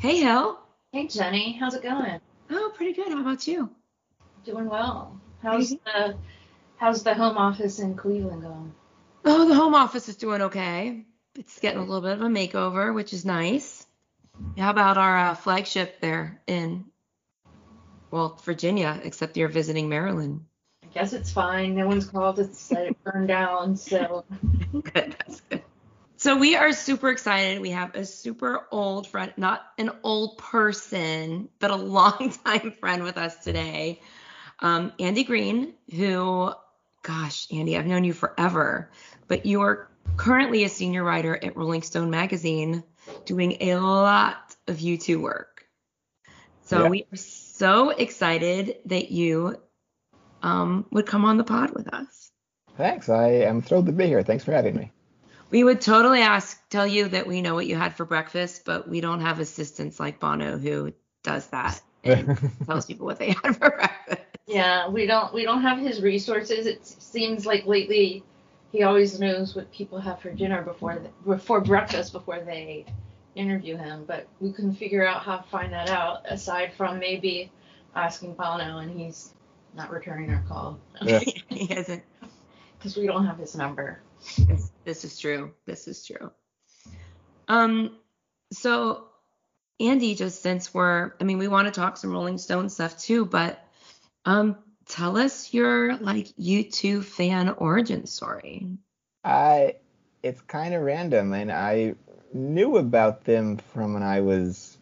Hey, Hill. Hey, Jenny. How's it going? Oh, pretty good. How about you? Doing well. How's the How's the home office in Cleveland going? Oh, the home office is doing okay. It's getting a little bit of a makeover, which is nice. How about our uh, flagship there in, well, Virginia, except you're visiting Maryland? I guess it's fine. No one's called to say it burned down, so. good. That's good. So we are super excited. We have a super old friend, not an old person, but a longtime friend with us today. Um, Andy Greene, who gosh, Andy, I've known you forever, but you are currently a senior writer at Rolling Stone magazine doing a lot of U2 work. So yeah. we are so excited that you um, would come on the pod with us. Thanks. I am thrilled to be here. Thanks for having me. We would totally ask, tell you that we know what you had for breakfast, but we don't have assistants like Bono who does that and tells people what they had for breakfast. Yeah, we don't we don't have his resources. It seems like lately he always knows what people have for dinner before the, before breakfast before they interview him, but we couldn't figure out how to find that out aside from maybe asking Bono and he's not returning our call. Yeah. he hasn't because we don't have his number. This, is true. This is true. Um, so Andy, just since we're, I mean, we want to talk some Rolling Stone stuff too, but um, tell us your like U2 fan origin story. I, it's kind of random, and I knew about them from when I was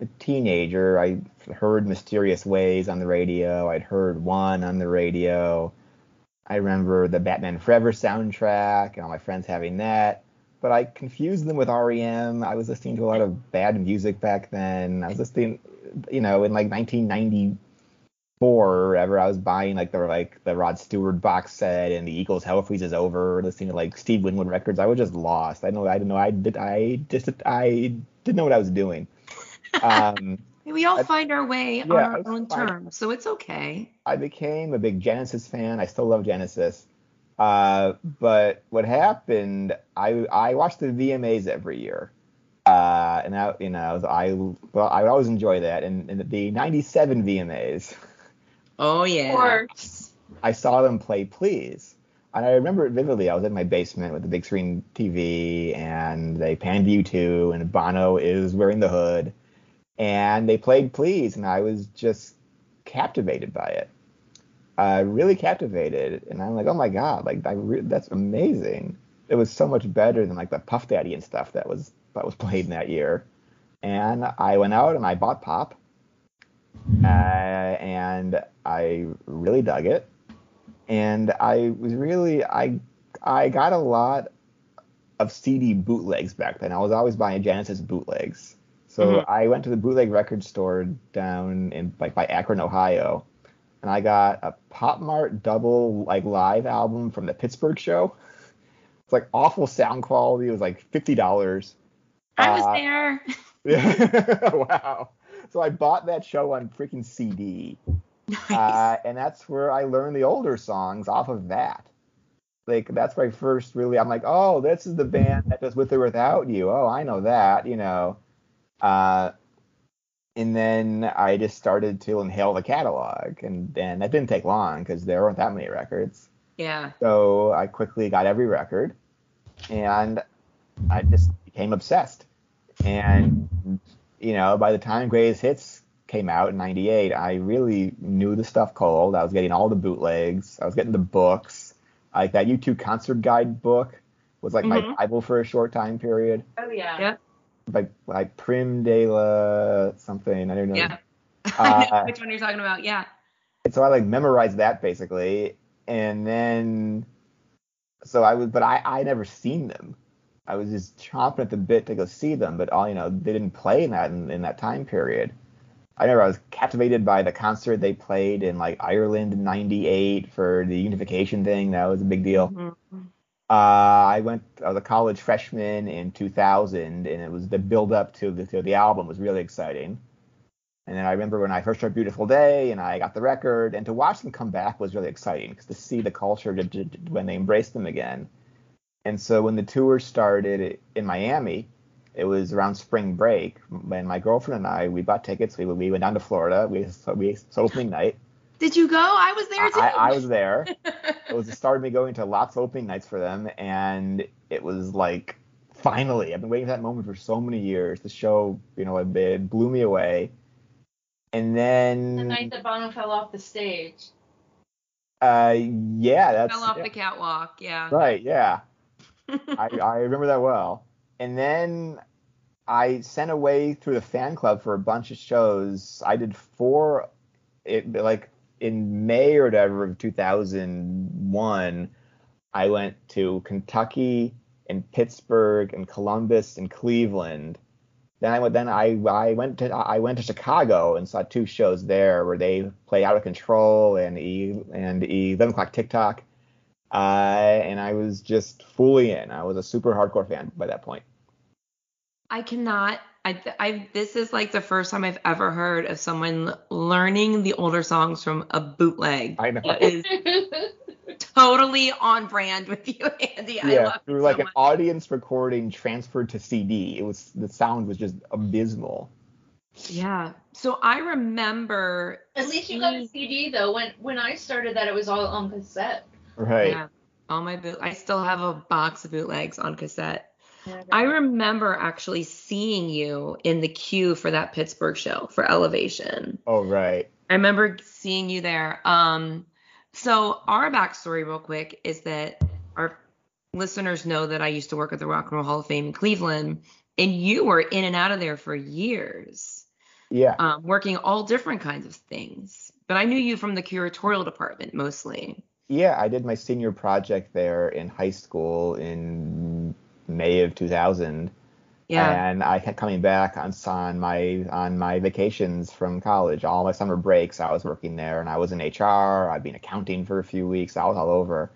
a teenager. I heard Mysterious Ways on the radio. I'd heard One on the radio. I remember the Batman Forever soundtrack and all my friends having that. But I confused them with REM. I was listening to a lot of bad music back then. I was listening, you know, in like 1994 or whatever, I was buying like the like the Rod Stewart box set and the Eagles Hell Freezes Over, listening to like Steve Winwood records. I was just lost. I know I didn't know I did I just I didn't know what I was doing. Um, we all I, find our way yeah, on our own terms, so it's okay. I became a big Genesis fan. I still love Genesis. Uh, but what happened? I I watched the VMAs every year. Uh, and I, you know, I well, I would always enjoy that. And, and the '97 VMAs, Oh yeah. I saw them play Please. And I remember it vividly. I was in my basement with the big screen TV, and they panned U2, and Bono is wearing the hood, and they played Please, and I was just captivated by it. Uh, really captivated, and I'm like, oh my god, like re- that's amazing. It was so much better than like the Puff Daddy and stuff that was that was played in that year. And I went out and I bought Pop, uh, and I really dug it, and I was really I I got a lot of CD bootlegs back then. I was always buying Genesis bootlegs, so mm-hmm. I went to the bootleg record store down in like by Akron, Ohio, and I got a Pop Mart double like live album from the Pittsburgh show. It's like awful sound quality. It was like fifty dollars. I was uh, there. Yeah. wow. So I bought that show on freaking CD. Nice. Uh, and that's where I learned the older songs off of that. Like that's my first really. I'm like, oh, this is the band that does with or without you. Oh, I know that. You know. Uh, and then I just started to inhale the catalog, and then that didn't take long because there weren't that many records. Yeah. So I quickly got every record, and I just became obsessed. And you know, by the time Greatest Hits came out in '98, I really knew the stuff cold. I was getting all the bootlegs. I was getting the books. Like that U2 concert guide book was like mm-hmm. my Bible for a short time period. Oh yeah. Yeah. Like like Prim de la something. I don't know. Yeah. Uh, which one you're talking about. Yeah. And so I like memorized that basically, and then so I was, but I I never seen them. I was just chomping at the bit to go see them, but all you know, they didn't play in that in, in that time period. I remember I was captivated by the concert they played in like Ireland in '98 for the unification thing. That was a big deal. Mm-hmm. Uh, I went. I was a college freshman in 2000, and it was the build up to the to the album was really exciting. And then I remember when I first heard "Beautiful Day" and I got the record, and to watch them come back was really exciting because to see the culture to, to, when they embraced them again and so when the tour started in Miami, It was around spring break when my girlfriend and I we bought tickets. We we went down to Florida. We so we saw opening night. Did you go? I was there too. I, I was there. it was the start of me going to lots of opening nights for them, and it was like finally. I've been waiting for that moment for so many years. The show, you know, it, it blew me away. And then The night that Bono fell off the stage. uh, yeah, that's Fell off yeah, the catwalk. Yeah. right. Yeah, I, I remember that well. And then I sent away through the fan club for a bunch of shows. I did four, it like in May or whatever of 2001. I went to Kentucky and Pittsburgh and Columbus and Cleveland. Then I went. Then I I went to I went to Chicago and saw two shows there where they played Out of Control and E and E Eleven O'clock Tick Tock. Uh, and I was just fully in. I was a super hardcore fan by that point. I cannot. I, I. This is like the first time I've ever heard of someone learning the older songs from a bootleg. I know. That is totally on brand with you, Andy. I yeah, love through like so an much. audience recording transferred to CD. It was the sound was just abysmal. Yeah. So I remember. At least you got a CD though. When when I started that, it was all on cassette. Right. Yeah. All my boot. I still have a box of bootlegs on cassette. I remember actually seeing you in the queue for that Pittsburgh show for Elevation. Oh right. I remember seeing you there. Um, so our backstory, real quick, is that our listeners know that I used to work at the Rock and Roll Hall of Fame in Cleveland, and you were in and out of there for years, Yeah. um, working all different kinds of things. But I knew you from the curatorial department mostly. Yeah, I did my senior project there in high school in May of 2000. Yeah. And I kept coming back on on my on my vacations from college. All my summer breaks, I was working there, and I was in HR. I'd been accounting for a few weeks. I was all over,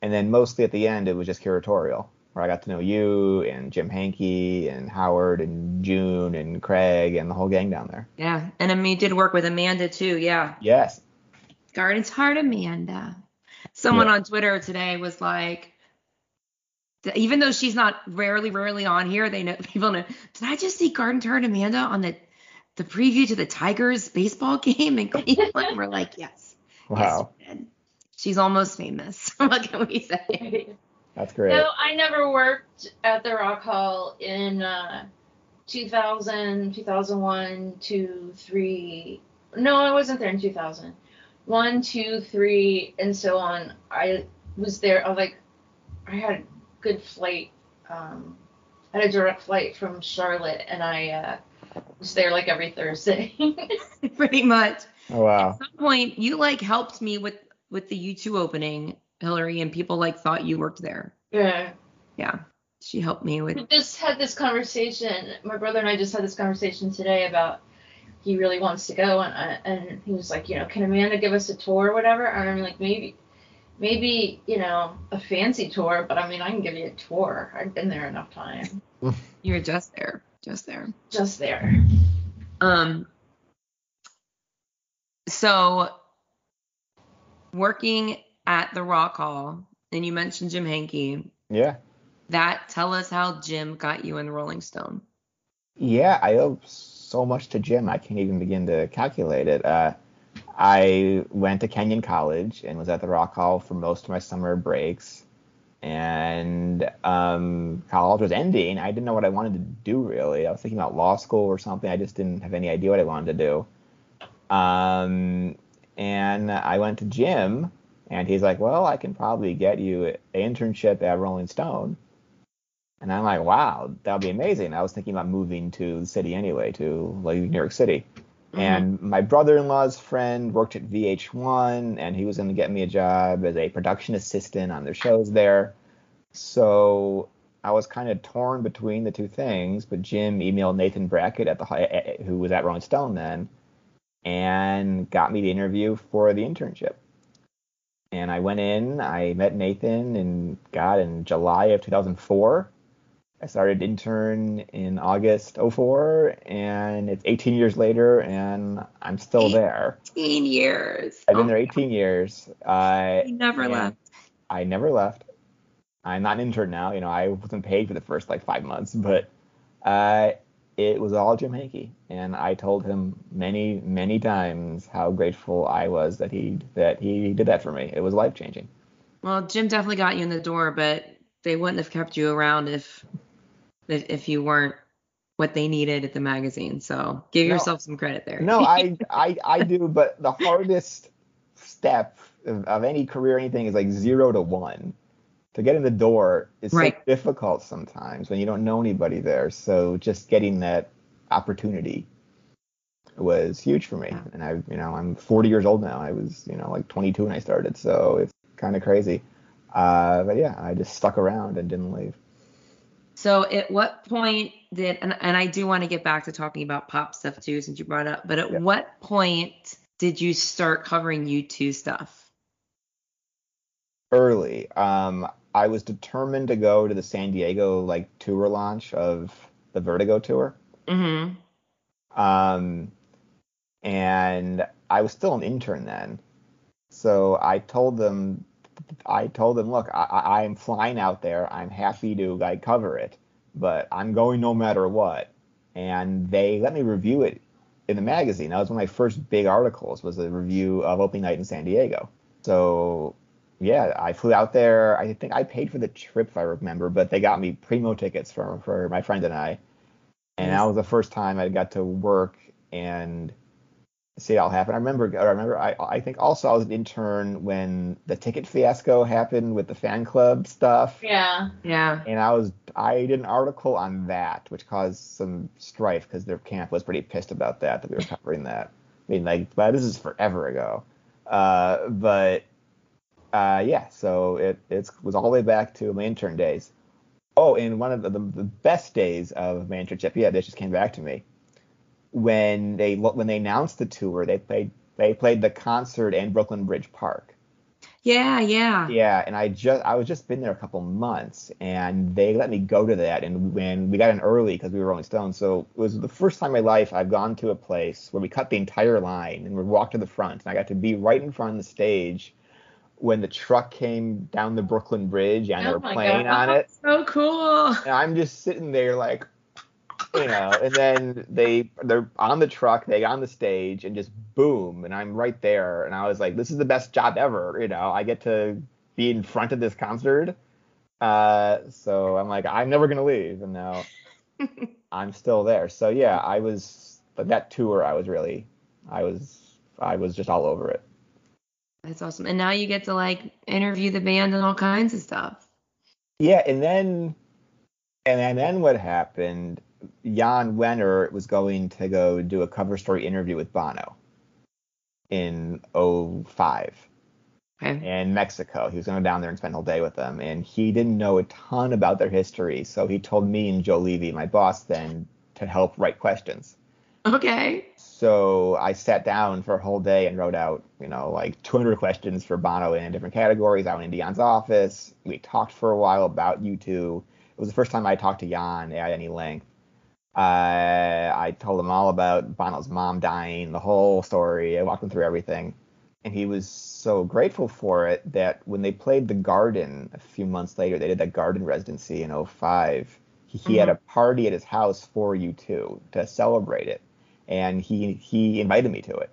and then mostly at the end, it was just curatorial, where I got to know you and Jim Henke and Howard and June and Craig and the whole gang down there. Yeah. And I mean, did work with Amanda too. Yeah. Yes. Garden Tarts Amanda. Someone Yeah. on Twitter today was like, th- even though she's not rarely, rarely on here, they know people know. Did I just see Garden Tart Amanda on the the preview to the Tigers baseball game in Cleveland? We're like, yes, Wow. yes. She's almost famous. what can we say? That's great. No, I never worked at the Rock Hall in uh, 2000, 2001, 2, 3. No, I wasn't there in 2000. 1, 2, 3, and so on. I was there, I was like, I had a good flight. Um, I had a direct flight from Charlotte, and I uh, was there like every Thursday. Pretty much. Oh wow. At some point, you like helped me with with the U2 opening, Hillary, and people like thought you worked there. yeah. Yeah, she helped me with. We just had this conversation. My brother and I just had this conversation today about he really wants to go, and I, and he was like, you know, can Amanda give us a tour or whatever? And I'm like, maybe, maybe you know, a fancy tour, but I mean, I can give you a tour. I've been there enough time, You were just there, just there. just there. Um. So, working at the Rock Hall, and you mentioned Jim Henke. Yeah. That tell us how Jim got you in the Rolling Stone. Yeah, I owe so much to Jim. I can't even begin to calculate it. Uh, I went to Kenyon College and was at the Rock Hall for most of my summer breaks. And um, college was ending. I didn't know what I wanted to do really. I was thinking about law school or something. I just didn't have any idea what I wanted to do. Um, and I went to Jim, and he's like, "Well, I can probably get you an internship at Rolling Stone." And I'm like, wow, that would be amazing. I was thinking about moving to the city anyway, to like New York City. Mm-hmm. And my brother-in-law's friend worked at VH1, and he was going to get me a job as a production assistant on their shows there. So I was kind of torn between the two things. But Jim emailed Nathan Brackett at the who was at Rolling Stone then, and got me the interview for the internship. And I went in, I met Nathan, and God, in July of 2004. I started intern in August 04, and it's 18 years later, and I'm still there. 18 years. I've been Oh, there 18 years. Uh, You never left. I never left. I'm not an intern now. You know, I wasn't paid for the first like five months, but Uh, it was all Jim Henke, and I told him many, many times how grateful I was that he that he did that for me. It was life changing. Well, Jim definitely got you in the door, but they wouldn't have kept you around if if, if you weren't what they needed at the magazine. So give No. yourself some credit there. No, I, I I do, but the hardest step of, of any career, anything, is like zero to one. To get in the door is Right. so difficult sometimes when you don't know anybody there. So just getting that opportunity was huge for me. Yeah. And I, you know, I'm 40 years old now. I was, you know, like 22 when I started, so it's kind of crazy. Uh, but yeah, I just stuck around and didn't leave. So at what point did and, and I do want to get back to talking about pop stuff too since you brought it up, but at Yeah. what point did you start covering U2 stuff? early. Um, I was determined to go to the San Diego like tour launch of the Vertigo tour. Mm-hmm. Um, and I was still an intern then. So I told them, I told them, look, I, I, I'm flying out there. I'm happy to like cover it, but I'm going no matter what. And they let me review it in the magazine. That was one of my first big articles. Was a review of opening night in San Diego. So yeah, I flew out there. I think I paid for the trip if I remember, but they got me primo tickets for for my friend and I. And that was the first time I got to work and see it all happen. I remember, I remember, I, I think also I was an intern when the ticket fiasco happened with the fan club stuff. Yeah. Yeah. And I was, I did an article on that, which caused some strife because their camp was pretty pissed about that, that we were covering that. I mean, like, but this is forever ago. Uh, but, uh, yeah, so it it was all the way back to my intern days. Oh, and one of the, the, the best days of my internship, yeah, this just came back to me. When they when they announced the tour, they played they played the concert in Brooklyn Bridge Park. Yeah, yeah. Yeah, and I just I was just been there a couple months, and they let me go to that. And when we got in early because we were Rolling Stones, so it was the first time in my life I've gone to a place where we cut the entire line and we walked to the front, and I got to be right in front of the stage when the truck came down the Brooklyn Bridge and they Oh were playing God. on it. So cool. And I'm just sitting there like, you know, and then they they're on the truck, they on the stage, and just boom, and I'm right there, and I was like, this is the best job ever, you know, I get to be in front of this concert. Uh, so I'm like, I'm never gonna leave, and now I'm still there. So yeah, I was, but that tour, I was really, I was, I was just all over it. That's awesome. And now you get to like interview the band and all kinds of stuff. Yeah, and then and then, then what happened? Jan Wenner was going to go do a cover story interview with Bono in 05 Okay. in Mexico. He was going to go down there and spend all day with them, and he didn't know a ton about their history, so he told me and Joe Levy, my boss, then to help write questions. Okay. So I sat down for a whole day and wrote out, you know, like 200 questions for Bono in different categories. I went into Jan's office. We talked for a while about U2. It was the first time I talked to Jan at any length. Uh, I told him all about Bono's mom dying, the whole story. I walked him through everything. And he was so grateful for it that when they played the Garden a few months later, they did that Garden residency in 05. He, he had a party at his house for U2 to celebrate it and he he invited me to it.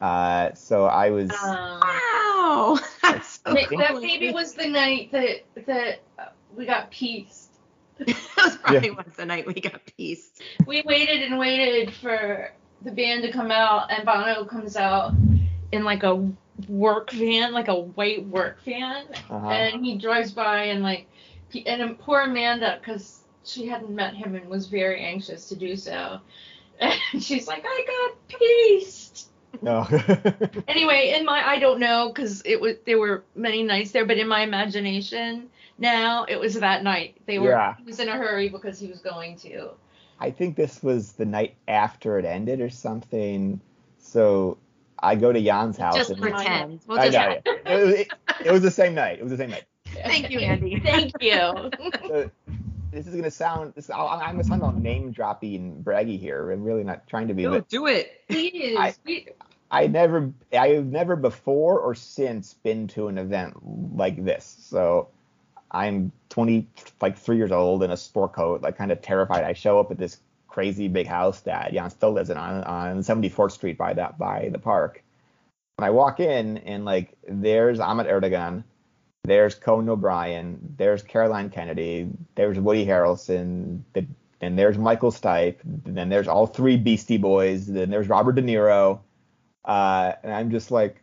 Uh, so I was Um, Wow. That's so that cool. maybe was the night that that uh, we got pieced. That was probably once the night we got pieced. We waited and waited for the band to come out, and Bono comes out in like a work van, like a white work van, uh and he drives by and like, and poor Amanda, because she hadn't met him and was very anxious to do so, and she's like, I got pieced. no. Anyway, in my I don't know because it was there were many nights there, but in my imagination now it was that night. They were Yeah. he was in a hurry because he was going to. I think this was the night after it ended or something. So I go to Jan's house. Just and, pretend. We'll I just know. It, it, it was the same night. It was the same night. Thank you, Andy. Thank you. So this is gonna sound. This, I- I'm gonna sound all name dropping and braggy here. I'm really not trying to be. do but it. Do it. Please. I- we, I never, I've never before or since been to an event like this. So I'm 20, like three years old in a sport coat, like kind of terrified. I show up at this crazy big house that Jan still lives in on on 74th Street by that by the park. When I walk in and like there's Ahmet Ertegun, there's Conan O'Brien, there's Caroline Kennedy, there's Woody Harrelson, and there's Michael Stipe, then there's all three Beastie Boys, then there's Robert De Niro, uh, and I'm just like,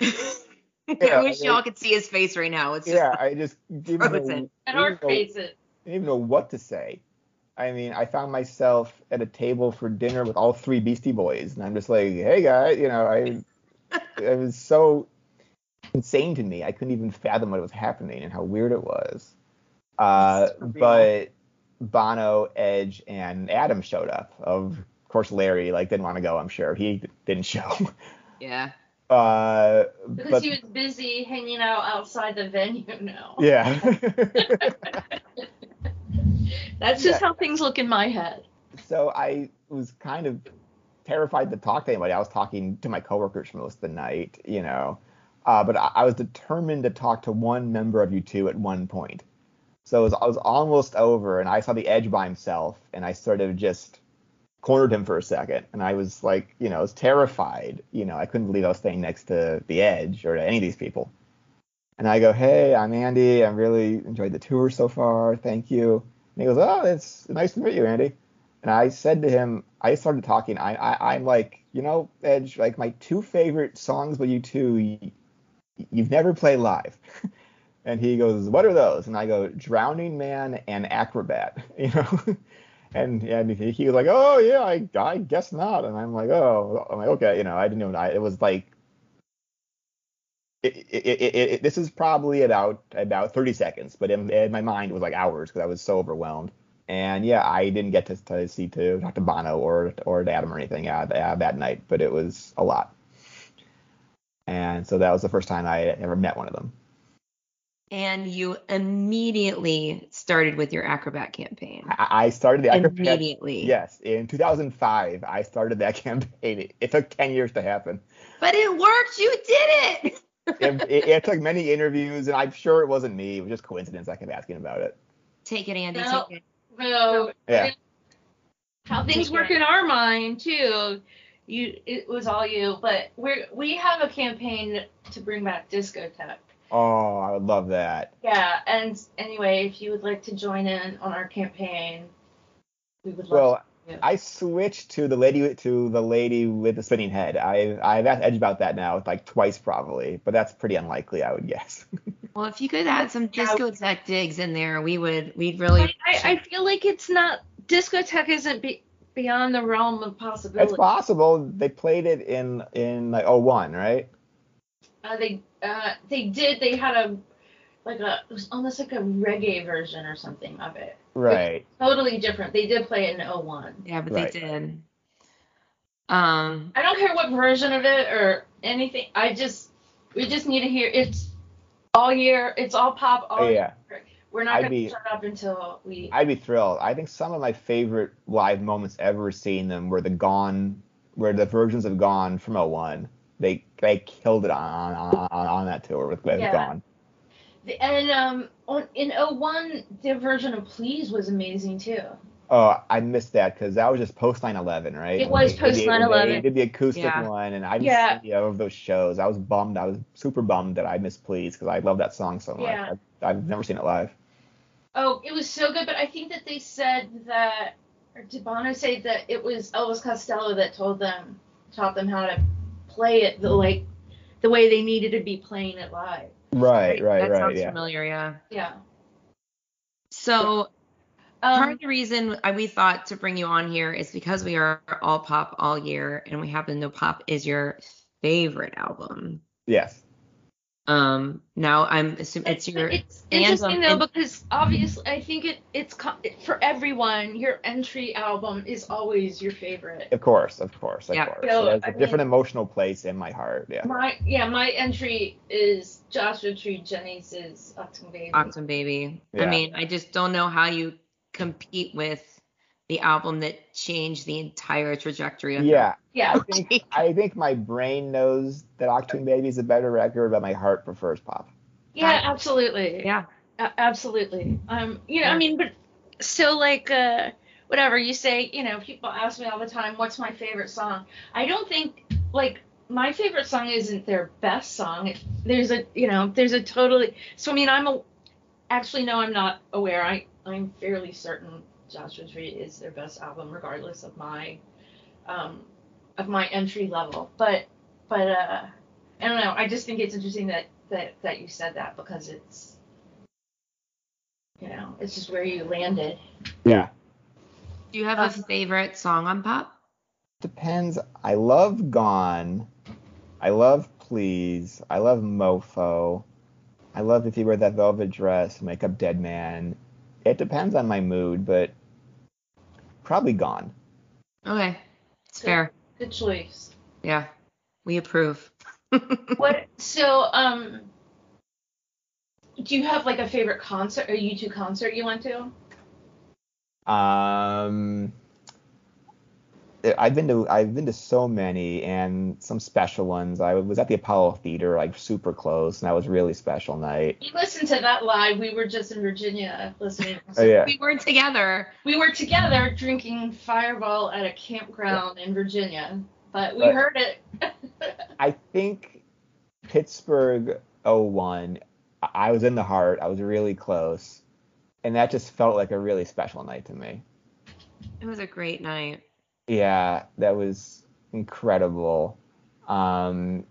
I wish y'all could see his face right now. It's just yeah, I just didn't know, frozen. And didn't our know- faces. didn't even know what to say. I mean, I found myself at a table for dinner with all three Beastie Boys, and I'm just like, hey guys, you know, I it was so insane to me. I couldn't even fathom what was happening and how weird it was. Uh, but Bono, Edge, and Adam showed up. Of course, Larry like didn't want to go. I'm sure he didn't show. yeah. Uh, Because but he was busy hanging out outside the venue now. yeah. That's just how things look in my head. so I was kind of terrified to talk to anybody. I was talking to my coworkers for most of the night, you know, uh, but I, I was determined to talk to one member of U2 at one point. So it was, I was almost over, and I saw the Edge by himself, and I sort of just cornered him for a second, and I was like, you know, I was terrified. You know, I couldn't believe I was staying next to the Edge or to any of these people. And I go, hey, I'm Andy. I really enjoyed the tour so far. Thank you. And he goes, oh, it's nice to meet you, Andy. And I said to him, I started talking. I, I I'm like, you know, Edge, like my two favorite songs by U2, you've never played live. and he goes, what are those? And I go, Drowning Man and Acrobat, you know. And and he, was like, oh yeah, I I guess not. And I'm like, oh, I'm like, okay, you know, I didn't know. I, it was like. It, it, it, this is probably about about 30 seconds, but in, in my mind it was like hours because I was so overwhelmed. And yeah, I didn't get to, to see to talk to Bono or or Adam or anything uh, uh, that night, but it was a lot. And so that was the first time I ever met one of them. And you immediately started with your acrobat campaign. I, I started the acrobat. Immediately. Yes, in 2005, I started that campaign. It, it took 10 years to happen. But it worked. You did it. It, it, it took many interviews, and I'm sure it wasn't me. It was just coincidence. I kept asking about it. Take it, Andy. No. Take it. So Yeah. how things work in our mind too. You, it was all you, but we we have a campaign to bring back discotheque. Oh, I would love that. Yeah, and anyway, if you would like to join in on our campaign, we would love Well, to. I switched to the lady to the lady with the spinning head. I I've asked Edge about that now, like twice probably, but that's pretty unlikely, I would guess. Well, if you could add some discotheque digs in there, we would. We'd really. I, I, I feel like it's not discotheque isn't be, beyond the realm of possibility. it's possible they played it in in like 01, right? Uh, they uh, they did. They had a like a it was almost like a reggae version or something of it. Right. Totally different. They did play it in 01. yeah, but Right. they did. Um. I don't care what version of it or anything. I just we just need to hear it's all year. It's all pop all Oh, yeah. year. We're not I'd gonna be- shut up until we. I'd be thrilled. I think some of my favorite live moments ever seeing them were the Gone, where the versions of Gone from 01. They they killed it on on, on, on that tour with, with Yeah. Gone. and um on, in 01 their version of Please was amazing too. Oh, I missed that because that was just post 9/11, right? It was They- post they- 9/11. They did the acoustic Yeah. one, and I didn't Yeah. see any of those shows. I was bummed. I was super bummed that I missed Please because I love that song so much. Yeah. I, I've never seen it live. Oh, it was so good, but I think that they said that, or did Bono say that it was Elvis Costello that told them, taught them how to play it the like, the way they needed to be playing it live. Right, right, that right. sounds Yeah. familiar. Yeah. Yeah. So part Um, of the reason I- we thought to bring you on here is because we are all pop all year, and we happen to know pop is your favorite album. Yes. Um. Now I'm assuming it's but your. it's interesting though and- because obviously I think it it's for everyone. Your entry album is always your favorite. Of course, of course, of Yeah. course. So, it has a I different mean- emotional place in my heart. Yeah. My yeah, my entry is Joshua Tree Jenny's Achtung Baby. Achtung Baby. I mean, I just don't know how you compete with the album that changed the entire trajectory of Yeah. Yeah. I think I think my brain knows that Achtung Baby is a better record, but my heart prefers pop. Yeah, absolutely. Yeah. a- absolutely. Um, you know, I mean, but still, like, uh, whatever you say, you know, people ask me all the time, what's my favorite song? I don't think, like, my favorite song isn't their best song. There's a, you know, there's a totally. So I mean, I'm a. Actually, no, I'm not aware. I I'm fairly certain Joshua Tree is their best album, regardless of my, um, of my entry level. But but uh, I don't know. I just think it's interesting that that that you said that because it's, you know, it's just where you landed. Yeah. Do you have a favorite song on Pop? Depends. I love Gone. I love Please. I love Mofo. I love If You Wear That Velvet Dress, Make Up Dead Man. It depends on my mood, but probably Gone. Okay, it's Good. fair. Good choice. Yeah, we approve. What? So um, do you have like a favorite concert or U2 concert you went to? Um, I've been to I've been to so many and some special ones. I was at the Apollo Theater, like super close, and that was a really special night. We listened to that live. We were just in Virginia listening. Oh yeah. We were together. We were together drinking Fireball at a campground in Virginia, but we But- heard it. I think Pittsburgh 01, I- I was in the heart. I was really close. And that just felt like a really special night to me. It was a great night. Yeah, that was incredible. Um,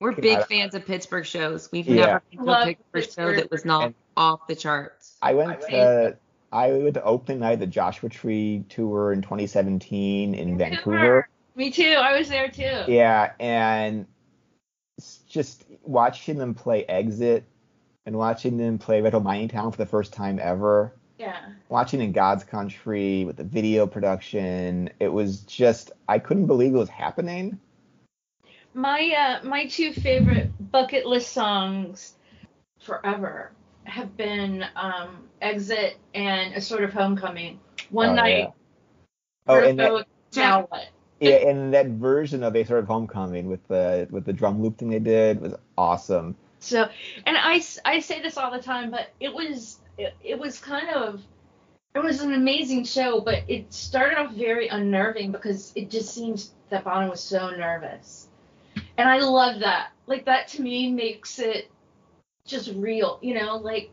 We're big I- fans of Pittsburgh shows. We've Yeah. never been to a Love Pittsburgh show that was not And- off the charts. I went to I went to opening night of the Joshua Tree tour in 2017 in Vancouver. Me too. I was there too. Yeah, and just watching them play Exit and watching them play Red Hill Mining Town for the first time ever. Yeah. watching in God's Country with the video production, it was just I couldn't believe it was happening. My uh, my two favorite bucket list songs forever have been um, Exit and A Sort of Homecoming. One Oh, night. yeah. Oh, and that, now what? yeah, and that version of a sort of homecoming with the with the drum loop thing they did was awesome. So, and I I say this all the time, but it was it, it was kind of it was an amazing show, but it started off very unnerving because it just seems that Bono was so nervous, and I love that. Like that to me makes it just real, you know, like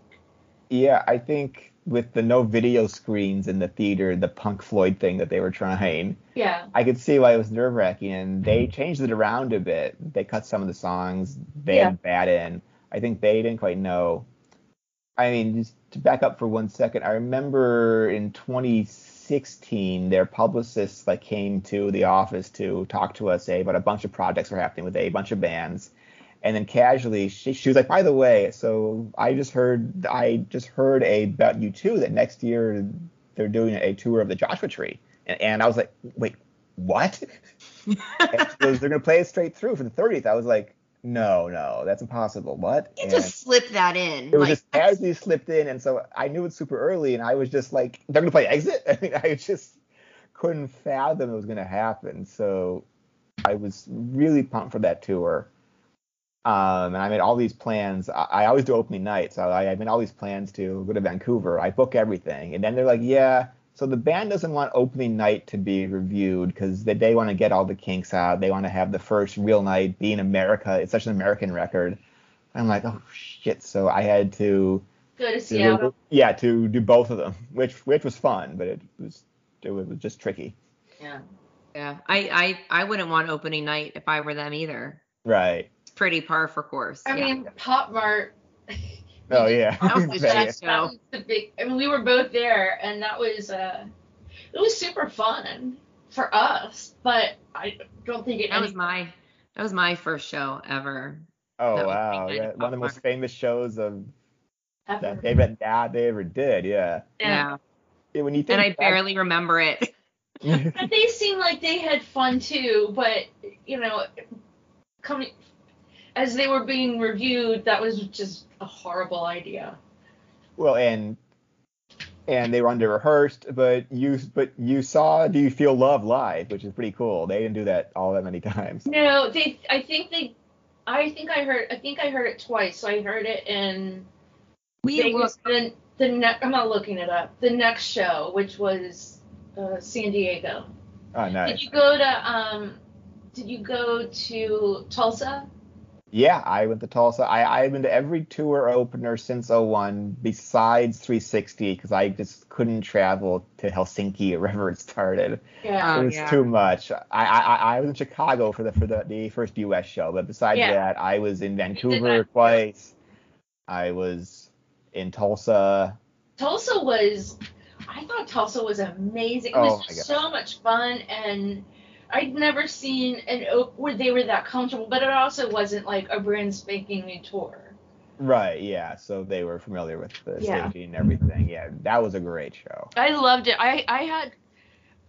Yeah, I think with the no video screens in the theater, the Pink Floyd thing that they were trying, yeah, I could see why it was nerve wracking. And they mm-hmm. changed it around a bit. They cut some of the songs. They Yeah. had bad in. I think they didn't quite know. I mean, just to back up for one second, I remember in 2016, their publicists like came to the office to talk to us say about a bunch of projects were happening with a bunch of bands. And then casually, she, she was like, "By the way, so I just heard, I just heard a, about U2 that next year they're doing a tour of the Joshua Tree." And, and I was like, "Wait, what?" goes, "They're gonna play it straight through for the 30th." I was like, "No, no, that's impossible. What?" You And just slip that in. it was like, just casually slipped in, and so I knew it super early, and I was just like, "They're gonna play Exit." I mean, I just couldn't fathom it was gonna happen. So I was really pumped for that tour. Um, and I made all these plans. I, I always do opening night, so I, I made all these plans to go to Vancouver. I book everything, and then they're like, "Yeah." So the band doesn't want opening night to be reviewed because they, they want to get all the kinks out. They want to have the first real night be in America. It's such an American record. I'm like, oh shit. So I had to go to to- Seattle. yeah, to do both of them, which which was fun, but it was it was just tricky. Yeah. yeah, I, I I wouldn't want opening night if I were them either. Right. It's pretty par for course. I yeah. mean, Pop Mart. Oh yeah. That was the that was the big. I mean, we were both there, and that was uh, it was super fun for us. But I don't think it. that was my that was my first show ever. Oh that wow. Yeah, one of the most famous shows of ever. that they ever yeah, they ever did. Yeah. Yeah, Yeah, When you think and I back- barely remember it. But they seemed like they had fun too. But you know, coming as they were being reviewed, that was just a horrible idea. well, and and they were under rehearsed, but you but you saw Do You Feel Love live, which is pretty cool. They didn't do that all that many times. No, they. I think they. I think I heard. I think I heard it twice. So I heard it in We Vegas, look, the, the ne- I'm not looking it up. The next show, which was uh, San Diego. Oh, nice. Did you go to um? Did you go to Tulsa? Yeah, I went to Tulsa. I, I've been to every tour opener since 01 besides 360 because I just couldn't travel to Helsinki or wherever it started. Yeah. Oh, it was yeah. too much. I, I I was in Chicago for the for the, the first U.S. show, but besides Yeah. that, I was in Vancouver that. twice. I was in Tulsa. Tulsa was. I thought Tulsa was amazing. It Oh, was my just so much fun, and I'd never seen an op- where they were that comfortable. But it also wasn't like a brand spanking new tour. Right, yeah. So they were familiar with the Yeah. staging and everything. Yeah, that was a great show. I loved it. I I had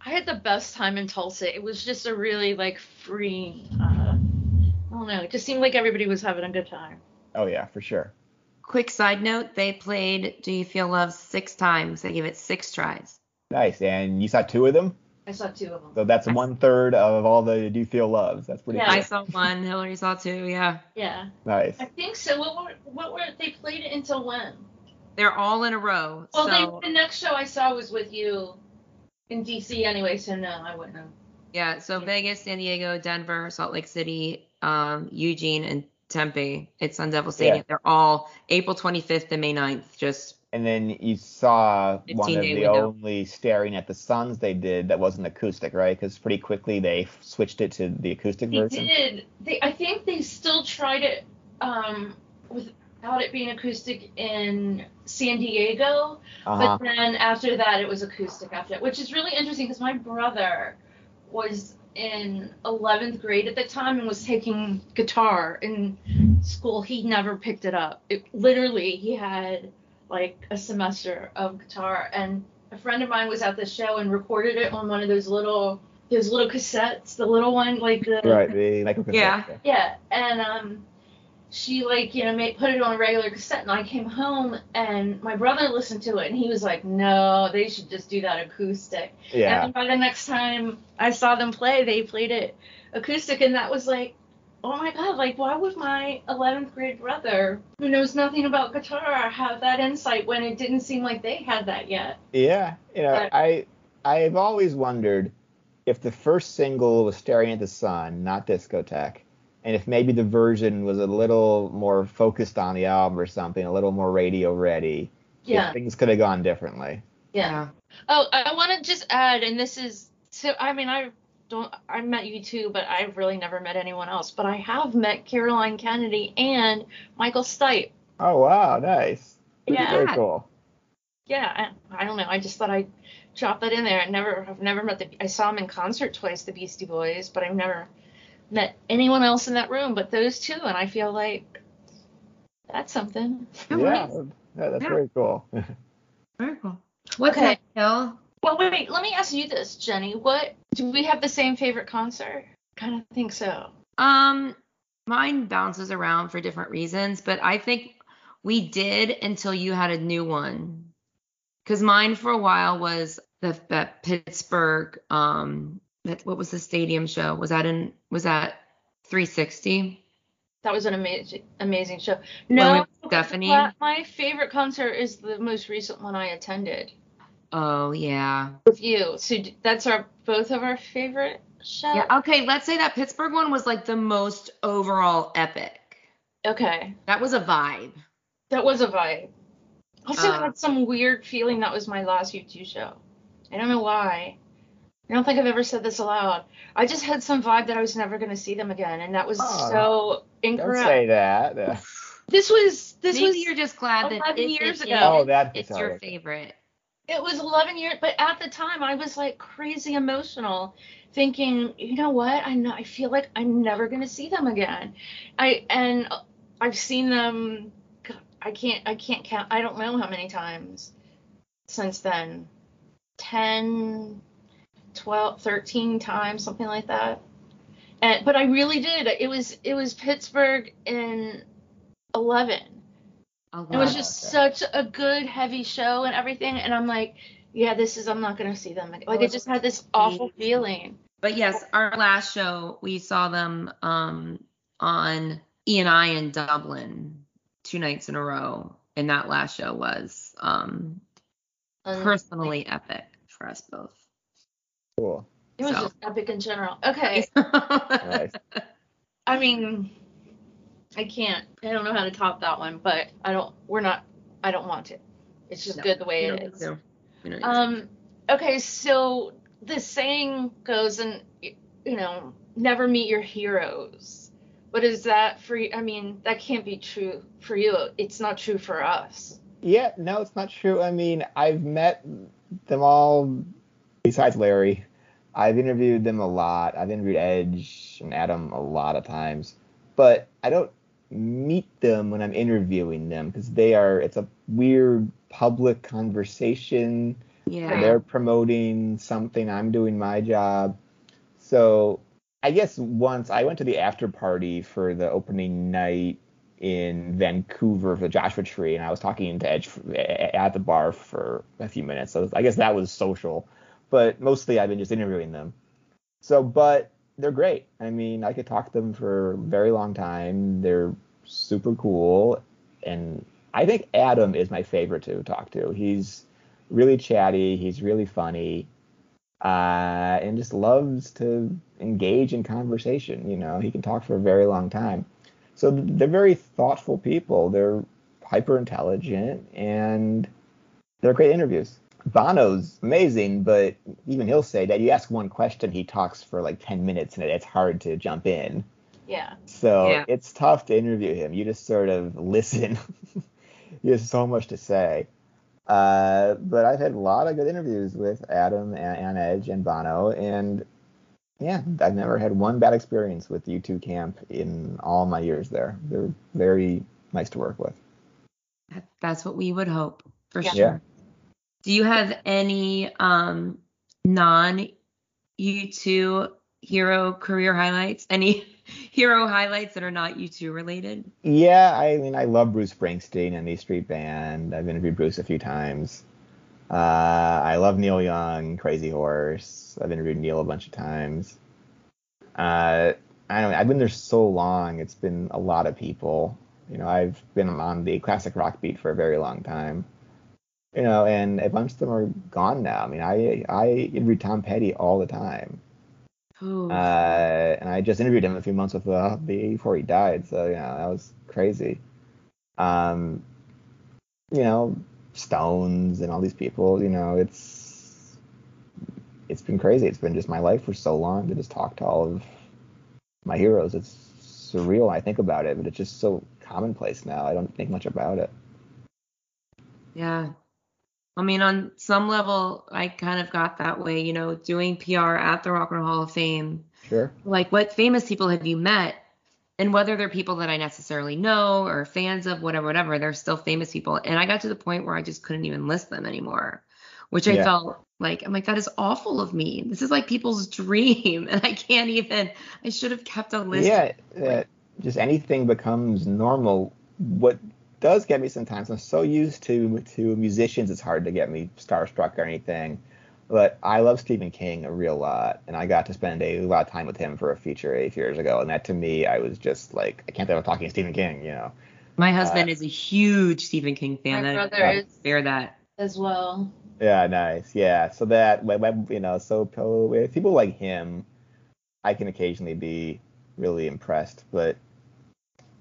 I had the best time in Tulsa. It was just a really like free. Uh, I don't know. It just seemed like everybody was having a good time. Oh yeah, for sure. quick side note, they played Do You Feel Love six times. They gave it six tries. Nice. And you saw two of them? I saw two of them. So that's one third of all the Do You Feel Loves. That's pretty Yeah. cool. I saw one, Hillary saw two, yeah. Yeah, Nice. I think so. What were what were they played it until when? They're all in a row. Well, so they, the next show I saw was with you in DC anyway, so no, I wouldn't have. yeah, so Vegas, San Diego, Denver, Salt Lake City, um, Eugene, and Tempe. It's Sun Devil Stadium. Yeah. They're all April 25th to May 9th. Just And then you saw one of the window. only staring at the suns they did that wasn't acoustic, right? Because pretty quickly they f- switched it to the acoustic They version. did. They I think they still tried it um, without it being acoustic in San Diego, Uh-huh. but then after that it was acoustic after that, which is really interesting because my brother was in 11th grade at the time and was taking guitar in school. He never picked it up. It literally he had like a semester of guitar and a friend of mine was at the show and recorded it on one of those little those little cassettes, the little one like the Right, the microcassette. Yeah. yeah, and um, she like you know made, put it on a regular cassette, and I came home and my brother listened to it, and he was like, "No, they should just do that acoustic." Yeah. And by the next time I saw them play, they played it acoustic, and that was like, oh my god, like why would my 11th grade brother, who knows nothing about guitar, have that insight when it didn't seem like they had that yet? Yeah, you know, But- I I've always wondered if the first single was "Staring at the Sun," not "Discotheque," and if maybe the version was a little more focused on the album or something, a little more radio ready, Yeah, if things could have gone differently. yeah. Oh, I want to just add, and this is so. I mean, I don't. I met U2, but I've really never met anyone else. But I have met Caroline Kennedy and Michael Stipe. Oh wow, nice. Yeah. Very cool. Yeah, I, I don't know. I just thought I'd drop that in there. I never, I've never met the. I saw them in concert twice, the Beastie Boys, but I've never met anyone else in that room but those two, and I feel like that's something. Yeah, yeah, that's Yeah. very cool. very cool. What's Okay. next, Hill? Well, wait. Let me ask you this, Jenny. What do we have the same favorite concert? Kind of think so. Um, mine bounces around for different reasons, but I think we did until you had a new one. Cause mine for a while was the that Pittsburgh. Um, that what was the stadium show? Was that in? Was that 360? That was an amazing, amazing show. No, Stephanie? my favorite concert is the most recent one I attended Oh yeah. with you. So that's our both of our favorite show. Yeah. Okay. Let's say that Pittsburgh one was like the most overall epic. Okay. That was a vibe. That was a vibe. I also Uh, had some weird feeling that was my last U2 show. I don't know why. I don't think I've ever said this aloud. I just had some vibe that I was never going to see them again, and that was Oh, so Don't say that. This was this Maybe was you're just glad that 11 it- years it- ago. Oh, that- it's your favorite. It was 11 years, but at the time I was like crazy emotional, thinking, you know what? I know I feel like I'm never going to see them again. I and I've seen them. I can't I can't count. I don't know how many times since then. 10 12 13 times something like that and but i really did it was it was pittsburgh in 11 Oh, it was just okay. such a good heavy show and everything and i'm like yeah this is i'm not gonna see them again. like it just had this awful feeling But yes, our last show we saw them um on E and I in Dublin two nights in a row. and that last show was um Um, personally epic for us both. Cool. It was so. just epic in general. Okay. Nice. I mean, I can't. I don't know how to top that one, but I don't. We're not. I don't want to. It's just No, good the way We it don't need is. to. We don't need to. Um. Okay, so the saying goes, and you know, never meet your heroes. But is that for? you? I mean, that can't be true for you. It's not true for us. Yeah, no, it's not true. I mean, I've met them all besides Larry. I've interviewed them a lot. I've interviewed Edge and Adam a lot of times, but I don't meet them when I'm interviewing them because they are. It's a weird public conversation. yeah. They're promoting something. I'm doing my job. So I guess once I went to the after party for the opening night in Vancouver for the Joshua Tree, and I was talking to Edge at the bar for a few minutes. So I guess that was social, but mostly I've been just interviewing them. So, but they're great. I mean, I could talk to them for a very long time. They're super cool, and I think Adam is my favorite to talk to. He's really chatty. He's really funny, uh, and just loves to engage in conversation. You know, he can talk for a very long time. So they're very thoughtful people. They're hyper intelligent, and they're great interviews. Bono's amazing, but even he'll say that you ask one question, he talks for like 10 minutes, and it's hard to jump in. Yeah. So Yeah. it's tough to interview him. You just sort of listen. he has so much to say. Uh, but I've had a lot of good interviews with Adam and, and Edge and Bono, and yeah, I've never had one bad experience with U2 Camp in all my years there. They're very nice to work with. That's what we would hope for Yeah. sure. Yeah. Do you have any um non U2 hero career highlights? Any hero highlights that are not U2 related? Yeah, I mean, I love Bruce Springsteen and the Street Band. I've interviewed Bruce a few times. Uh, I love Neil Young, Crazy Horse. I've interviewed Neil a bunch of times. Uh, I don't know. I've been there so long. It's been a lot of people. You know, I've been on the classic rock beat for a very long time. You know, and a bunch of them are gone now. I mean, I I interview Tom Petty all the time. Uh, and I just interviewed him a few months before he died, so you know that was crazy. Um, you know, Stones and all these people. You know, it's it's been crazy. It's been just my life for so long to just talk to all of my heroes. It's surreal I think about it, but it's just so commonplace now. I don't think much about it. Yeah. I mean, on some level, I kind of got that way, you know, doing PR at the Rock and Roll Hall of Fame. Sure. Like, what famous people have you met? And whether they're people that I necessarily know or fans of, whatever, whatever, they're still famous people. And I got to the point where I just couldn't even list them anymore, which I Yeah. felt like, I'm like, that is awful of me. This is like people's dream. And I can't even, I should have kept a list. Yeah, uh, just anything becomes normal. What does get me sometimes, I'm so used to to musicians, it's hard to get me starstruck or anything. But I love Stephen King a real lot, and I got to spend a lot of time with him for a feature eight years ago, and that to me, I was just like, I can't believe I'm talking to Stephen King, you know. My husband uh, is a huge Stephen King fan. My I brother don't is bear that. as well. Yeah, nice. Yeah, so that when, when you know, so with people like him, I can occasionally be really impressed. But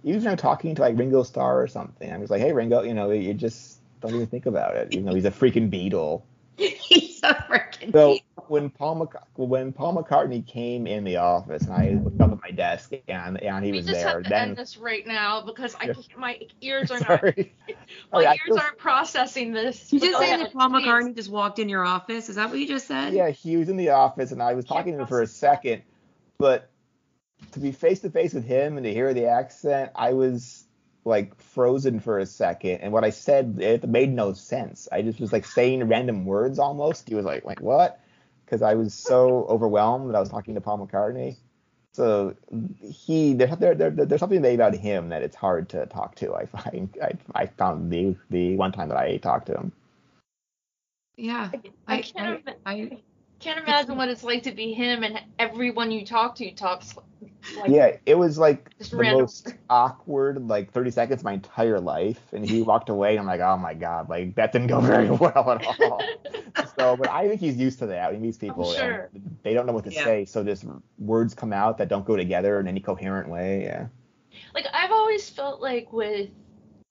even if I'm talking to like Ringo Starr or something, I'm just like, hey Ringo, you know, you just don't even think about it. Even though he's a freaking Beatle. He's a freaking So when Paul Mc- when Paul McCartney came in the office and I looked up at my desk and and he we was just there, have to then end this right now because I can't- my ears are not sorry. my Oh, yeah, ears feel- aren't processing this. You just go saying that Paul please. McCartney just walked in your office? Is that what you just said? Yeah, he was in the office and I was talking to him for a second, but to be face to face with him and to hear the accent, I was like frozen for a second. And what I said, it made no sense. I just was like saying random words almost. He was like, like what? Because I was so overwhelmed that I was talking to Paul McCartney. So he there, there, there there's something about him that it's hard to talk to. I find I, I found the the one time that I talked to him. Yeah. I, I- can't. I- ima- can't imagine what it's like to be him and everyone you talk to talks Like, yeah, it was like the random. most awkward like 30 seconds of my entire life. And he walked away, and I'm like, oh my god, like that didn't go very well at all. so, but I think he's used to that. He meets people, and sure. they don't know what to Yeah. say, so just words come out that don't go together in any coherent way. Yeah. like I've always felt like with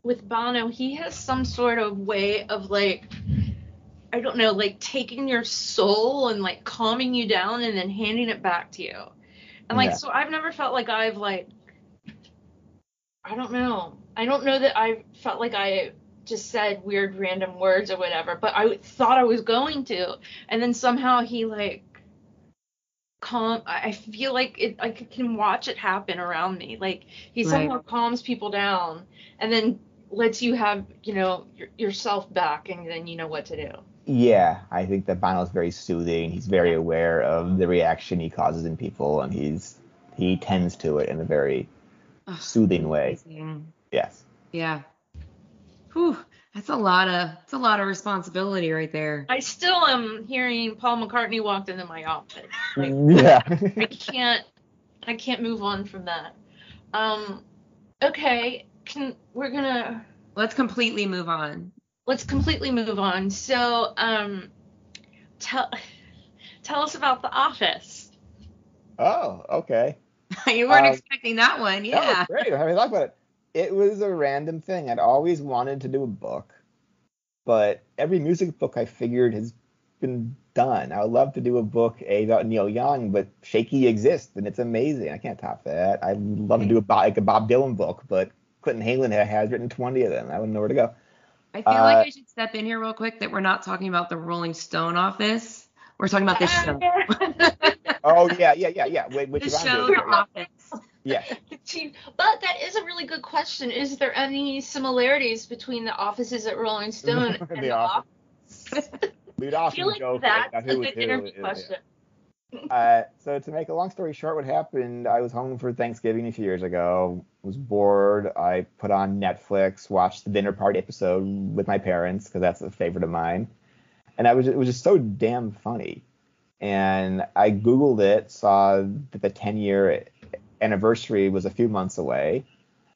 with Bono, he has some sort of way of like I don't know, like taking your soul and like calming you down and then handing it back to you. And like Yeah. so I've never felt like I've like I don't know. I don't know that I felt like I just said weird random words or whatever, but I thought I was going to. And then somehow he like calm I feel like it I can watch it happen around me. Like he Right. somehow calms people down and then lets you have, you know, your, yourself back and then you know what to do. Yeah, I think that Bono's very soothing. He's very aware of the reaction he causes in people, and he's he tends to it in a very Ugh, soothing way. amazing. Yes. Yeah. Whew. That's a lot of that's a lot of responsibility right there. I still am hearing Paul McCartney walked into my office. Like, yeah. I can't I can't move on from that. Um okay, can we're gonna Let's completely move on. Let's completely move on. So um tell tell us about the office. oh, okay. you weren't Um, expecting that one, That yeah. was great. I haven't thought about it. It was a random thing. I'd always wanted to do a book, but every music book I figured has been done. I would love to do a book A about Neil Young, but Shaky exists and it's amazing. I can't top that. I'd love to do a Bob, like a Bob Dylan book, but Clinton Heylin ha- has written 20 of them. I wouldn't know where to go. I feel Uh, like I should step in here real quick that we're not talking about the Rolling Stone office. We're talking about this show. Oh yeah, yeah, yeah, yeah. Wait, which the is show. The Office. Yeah. but that is a really good question. Is there any similarities between the offices at Rolling Stone and The the, Office. office? We'd I feel like joke that's about a who was good who. interview Yeah. Uh, so to make a long story short, what happened? I was home for Thanksgiving a few years ago. Was bored. I put on Netflix, watched the dinner party episode with my parents because that's a favorite of mine, and I was it was just so damn funny. And I googled it, saw that the 10 year anniversary was a few months away.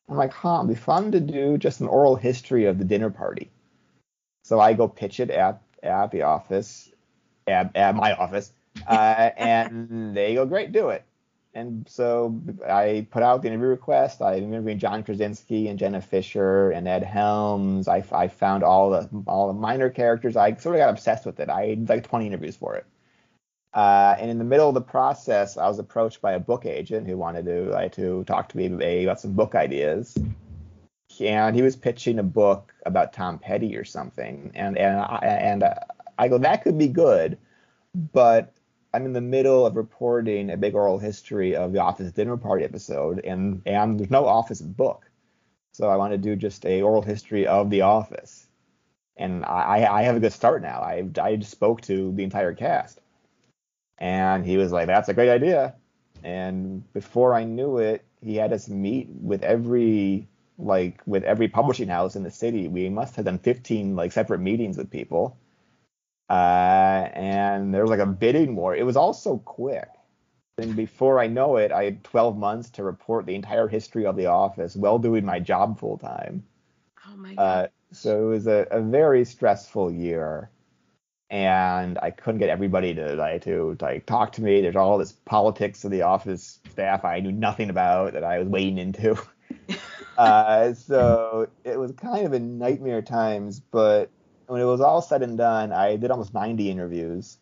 I'm like, huh, it'd be fun to do just an oral history of the dinner party. So I go pitch it at at the office, at, at my office, uh, and they go, great, do it. And so I put out the interview request. I interviewed John Krasinski and Jenna Fischer and Ed Helms. I, I found all the all the minor characters. I sort of got obsessed with it. I had like 20 interviews for it. Uh, and in the middle of the process, I was approached by a book agent who wanted to like, to talk to me about some book ideas. And he was pitching a book about Tom Petty or something. And and I, and uh, I go, that could be good, but I'm in the middle of reporting a big oral history of the Office dinner party episode, and and there's no Office book, so I want to do just a oral history of the Office, and I I have a good start now. I I just spoke to the entire cast, and he was like, that's a great idea, and before I knew it, he had us meet with every like with every publishing house in the city. We must have done 15 like separate meetings with people uh, and there was like a bidding war. It was all so quick. And before I know it, I had 12 months to report the entire history of the office while doing my job full time. Oh my god. Uh, so it was a, a very stressful year, and I couldn't get everybody to like to like talk to me. There's all this politics of the office staff I knew nothing about that I was wading into. uh, so it was kind of a nightmare times, but when it was all said and done, I did almost 90 interviews.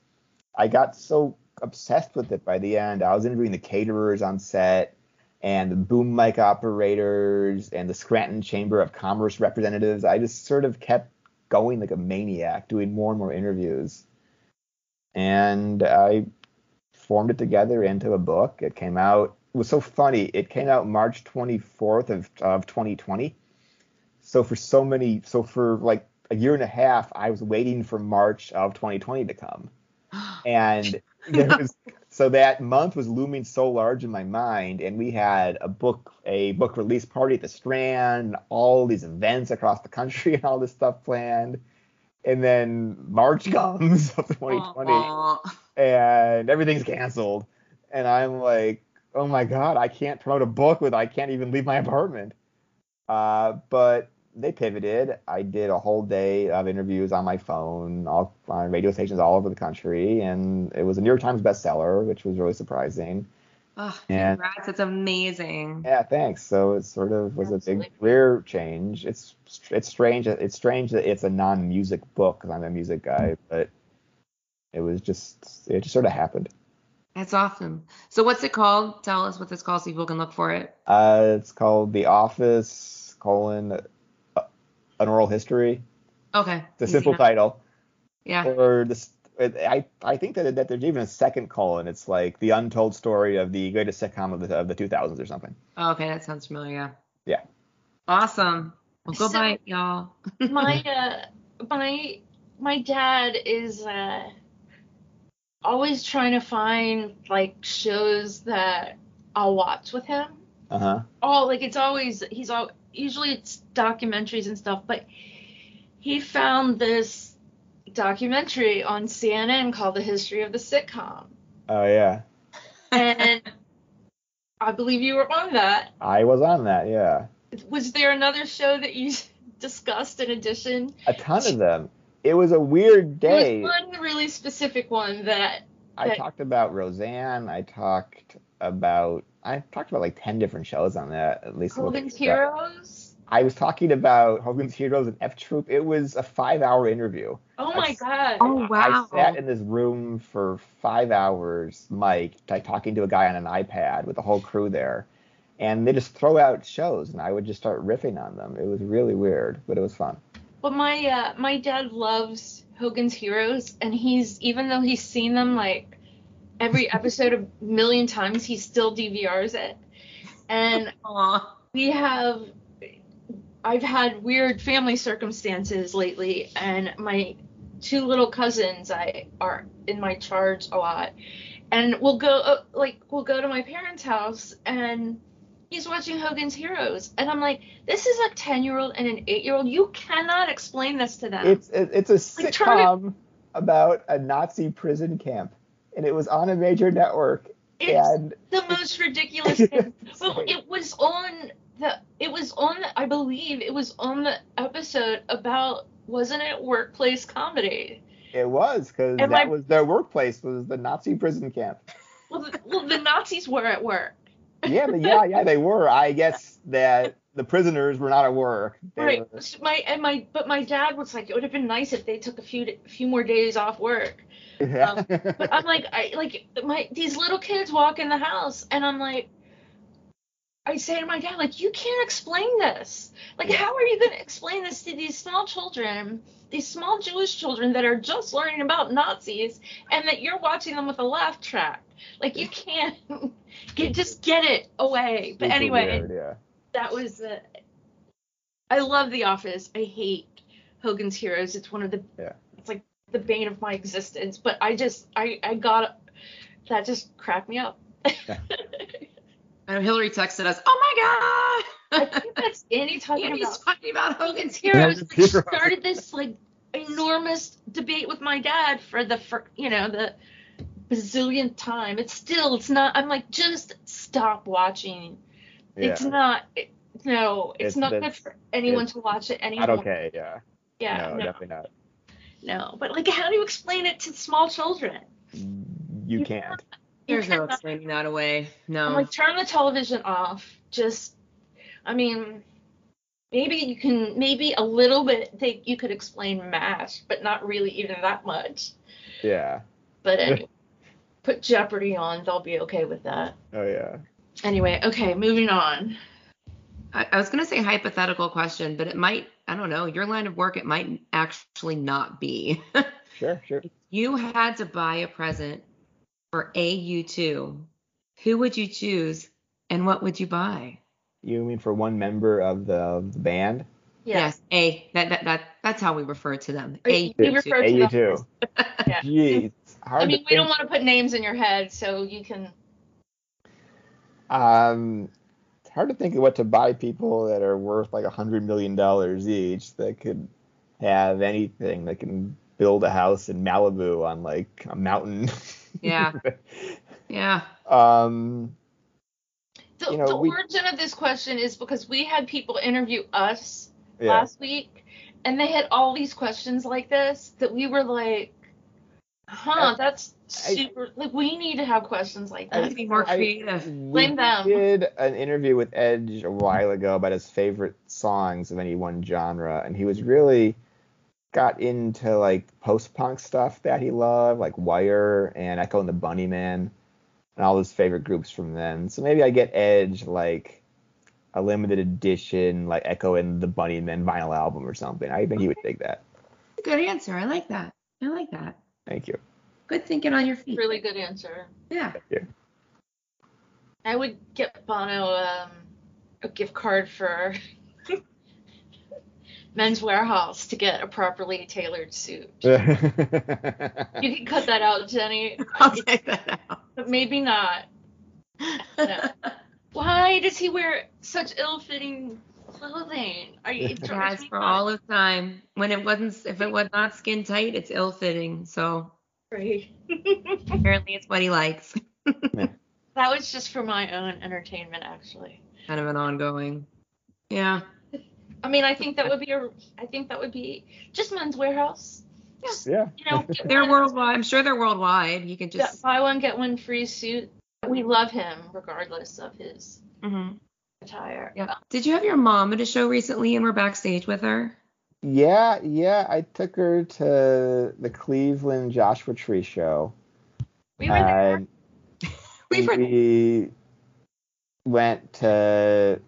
I got so obsessed with it by the end. I was interviewing the caterers on set and the boom mic operators and the Scranton Chamber of Commerce representatives. I just sort of kept going like a maniac, doing more and more interviews. And I formed it together into a book. It came out. It was so funny. It came out March 24th of, of 2020. So for so many, so for like a year and a half, I was waiting for March of 2020 to come. And there was so that month was looming so large in my mind, and we had a book a book release party at the Strand, all these events across the country, and all this stuff planned. And then March comes of 2020, Aw. and everything's canceled. And I'm like, oh my god, I can't promote a book with I can't even leave my apartment. Uh, but they pivoted. I did a whole day of interviews on my phone, all on radio stations all over the country, and it was a New York Times bestseller, which was really surprising. Oh, And- congrats. It's amazing. Yeah, thanks. So it sort of was a big career change. It's it's strange. It's strange that it's a non-music book because I'm a music guy, but it was just it just sort of happened. That's awesome. So what's it called? Tell us what it's called so people can look for it. Uh, it's called The Office: colon an oral history. Okay. It's a simple enough. title. Yeah. Or this, I I think that that there's even a second colon. It's like the untold story of the greatest sitcom of the of the 2000s or something. Oh, okay, that sounds familiar. Yeah. Yeah. Awesome. Well, go So- buy it, y'all. my uh my my dad is uh always trying to find like shows that I'll watch with him. Uh huh. Oh, like it's always he's all usually it's documentaries and stuff, but he found this documentary on CNN called The History of the Sitcom. Oh yeah. And I believe you were on that. I was on that. Yeah. Was there another show that you discussed in addition? A ton of them. It was a weird day. There was one really specific one that I talked about Roseanne. I talked about I talked about like ten different shows on that at least. Hogan's Heroes. I was talking about Hogan's Heroes and F Troop. It was a five-hour interview. Oh my god. Oh wow. I sat in this room for five hours, Mike, like, talking to a guy on an iPad with the whole crew there, and they just throw out shows, and I would just start riffing on them. It was really weird, but it was fun. But my uh, my dad loves Hogan's Heroes, and he's even though he's seen them like every episode a million times, he still DVRs it. And Aw. we have I've had weird family circumstances lately, and my two little cousins I are in my charge a lot, and we'll go uh, like we'll go to my parents' house and. He's watching Hogan's Heroes, and I'm like, "This is a ten year old and an eight year old. You cannot explain this to them." It's it's a Like, to- sitcom about a Nazi prison camp, and it was on a major network, It's and the most ridiculous thing. Well, it was on the it was on the, I believe it was on the episode about wasn't it workplace comedy? it was because that my- was their workplace was the Nazi prison camp. Well, the, well, the Nazis were at work. Yeah, but yeah, yeah, they were. I guess that the prisoners were not at work. They Right. were- So My and my but my dad was like it would have been nice if they took a few a few more days off work. yeah. Um, but I'm like I like my these little kids walk in the house and I'm like I say to my dad like you can't explain this. Like Yeah. how are you going to explain this to these small children, these small Jewish children that are just learning about Nazis and that you're watching them with a laugh track? Like you can't get just get it away. But anyway, weird, yeah. That was uh, I love The Office. I hate Hogan's Heroes. It's one of the Yeah. it's like the bane of my existence. But I just I I got that just cracked me up. And Hillary texted us, "Oh my god!" I think that's Annie talking Andy's about talking about Hogan's Hogan's Heroes. Heroes. Hogan's She Heroes. started this like enormous debate with my dad for the for you know the bazillionth time. It's still it's not. I'm like just stop watching. It's not. It, no, it's, It's- not good for anyone to watch it anymore. Not okay, yeah. Yeah, no, no, definitely not. no. But like, how do you explain it to small children? Mm, you You can't. You There's no explaining that away. No. I'm like, turn the television off. Just, I mean, maybe you can, maybe a little bit. They, you could explain MASH, but not really even that much. Yeah. But anyway, put Jeopardy on. They'll be okay with that. Oh yeah. Anyway, okay, moving on. I, I was gonna say hypothetical question, but it might. I don't know. Your line of work, it might actually not be. Sure, sure. you had to buy a present for AU2. Who would you choose, and what would you buy? You mean for one member of the, of the band? Yeah. Yes, A. That that that that's how we refer to them. We AU2. refer to them. AU2. Yeah. Jeez. Hard I mean, to we don't want to put names in your head, so you can. Um, it's hard to think of what to buy people that are worth like a hundred million dollars each that could have anything that can build a house in Malibu on like a mountain. Yeah. Yeah. um, The, you know, the we- origin of this question is because we had people interview us Yeah. last week, and they had all these questions like this that we were like, huh, that's super. like, we need to have questions like that. need be more creative. We Blame them. did an interview with Edge a while ago about his favorite songs of any one genre, and he was really got into like post-punk stuff that he loved, like Wire and Echo and the Bunnymen, and all his favorite groups from then. So maybe I get Edge like a limited edition, like Echo and the Bunnymen vinyl album or something. I think he would dig that. Good answer. I like that. I like that. Thank you. Good thinking on your feet. Really good answer. Yeah. Thank you. I would get Bono um, a gift card for Men's Wearhouse to get a properly tailored suit. You can cut that out, Jenny, I'll take that out. but maybe not. No. Why does he wear such ill-fitting clothing? Are you? It It has for nuts. all of time. When it wasn't, if it was not skin tight, it's ill fitting. So Right. apparently, it's what he likes. that was just for my own entertainment, actually. Kind of an ongoing. Yeah. I mean, I think that would be a. I think that would be just Men's Wearhouse. Just, yeah. you know, They're one- worldwide. I'm sure they're worldwide. You can Yeah, just. buy one get one free suit. We love him regardless of his Mhm. Attire. Yeah. Did you have your mom at a show recently and we're backstage with her? Yeah, yeah. I took her to the Cleveland Joshua Tree show. We were there. and We were- we went to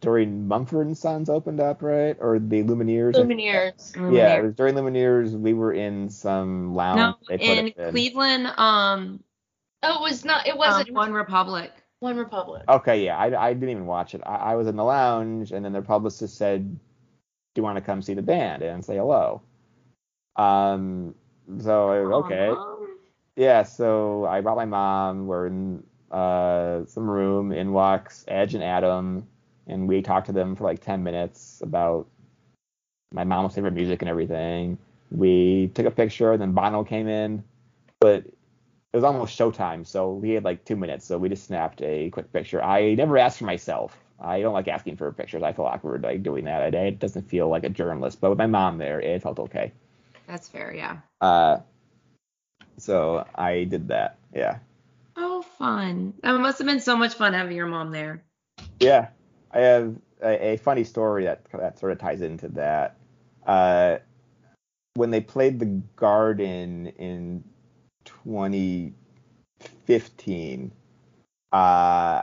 during Mumford and Sons opened up, right? Or the Lumineers? Lumineers. Yeah, it was during Lumineers. We were in some lounge. No, in in. Cleveland, um, Oh, it was not. It um, wasn't. it was OneRepublic. OneRepublic. Okay, yeah, I, I didn't even watch it. I, I was in the lounge, and then their publicist said, "Do you want to come see the band and say hello?" Um, so I was, okay. Yeah, so I brought my mom. We're in uh, some room. In walks Edge and Adam, and we talked to them for like 10 minutes about my mom's favorite music and everything. We took a picture, then Bono came in, but it was almost showtime, so we had like two minutes, so we just snapped a quick picture. I never asked for myself. I don't like asking for pictures. I feel awkward like doing that. It doesn't feel like a journalist, but with my mom there, it felt okay. That's fair, yeah. Uh, so I did that. Yeah. Oh, fun. That must have been so much fun having your mom there. Yeah, I have a, a funny story that that sort of ties into that. Uh, when they played the Garden in 2015, uh,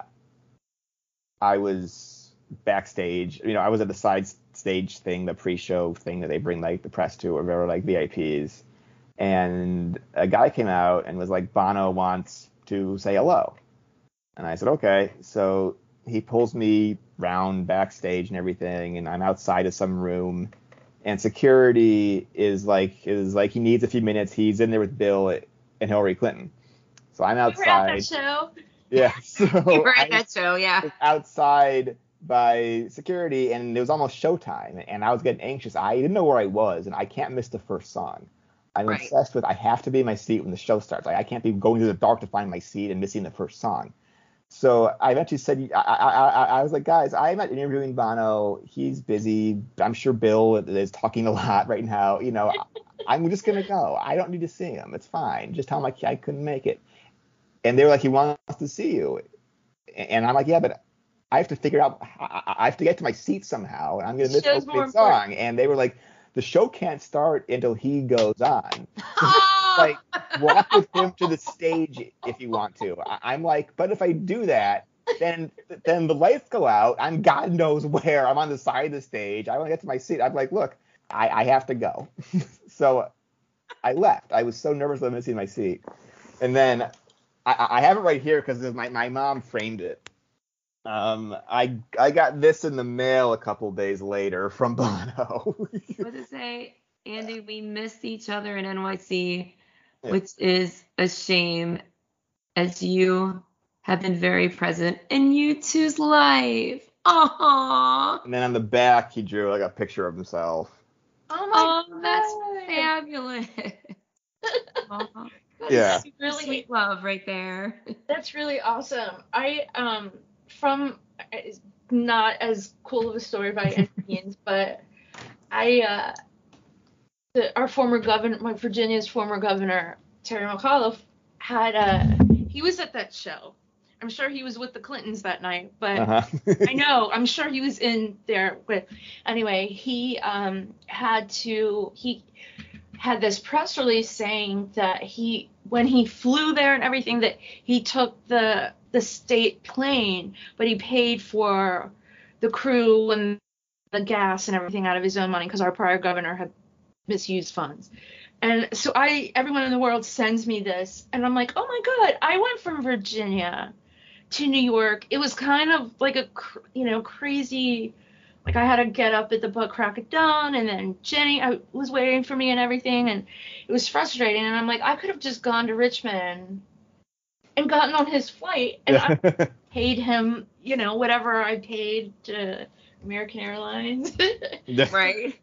I was backstage. You know, I was at the side stage thing, the pre-show thing that they bring like the press to, or whatever, like VIPs. And a guy came out and was like, Bono wants to say hello. And I said, okay. So he pulls me round backstage and everything, and I'm outside of some room, and security is like is like he needs a few minutes. He's in there with Bill and Hillary Clinton. So I'm outside. We were at that outside. show. Yeah. So You were at that show, yeah. outside by security, and it was almost showtime, and I was getting anxious. I didn't know where I was, and I can't miss the first song. I'm Right. obsessed with I have to be in my seat when the show starts. Like I can't be going through the dark to find my seat and missing the first song. So I eventually said, I, I, I, I was like, guys, I'm not interviewing Bono. He's busy. I'm sure Bill is talking a lot right now. You know, I'm just gonna go. I don't need to see him. It's fine. Just tell him like I couldn't make it. And they were like, he wants to see you. And I'm like, yeah, but I have to figure out. I I have to get to my seat somehow, and I'm gonna miss the more opening song. And they were like, the show can't start until he goes on! like walk with him to the stage if you want to. I, I'm like, but if I do that, then then the lights go out. I'm God knows where. I'm on the side of the stage. I want to get to my seat. I'm like, look, I, I have to go. so I left. I was so nervous about missing my seat. And then I, I have it right here because my, my mom framed it. Um, I I got this in the mail a couple days later from Bono. What to say, Andy? We missed each other in NYC, Yeah. which is a shame, as you have been very present in U2's life. Aww. and then on the back he drew like a picture of himself. Oh my Oh, that's fabulous. Aw, that is Yeah. Really- sweet love right there. That's really awesome. I um from it's not as cool of a story by any means, but I uh, the, our former governor, my Virginia's former governor Terry McAuliffe had a he was at that show. I'm sure he was with the Clintons that night, but Uh-huh. I know. I'm sure he was in there with. Anyway, he um, had to. He had this press release saying that he, when he flew there and everything, that he took the the state plane, but he paid for the crew and the gas and everything out of his own money because our prior governor had misused funds. And so I, everyone in the world sends me this, and I'm like, oh my god, I went from Virginia to New York. It was kind of like a, you know, crazy. Like I had to get up at the butt crack of dawn, and then Jenny I was waiting for me and everything, and it was frustrating. And I'm like, I could have just gone to Richmond and gotten on his flight, and I paid him, you know, whatever I paid to American Airlines. Right.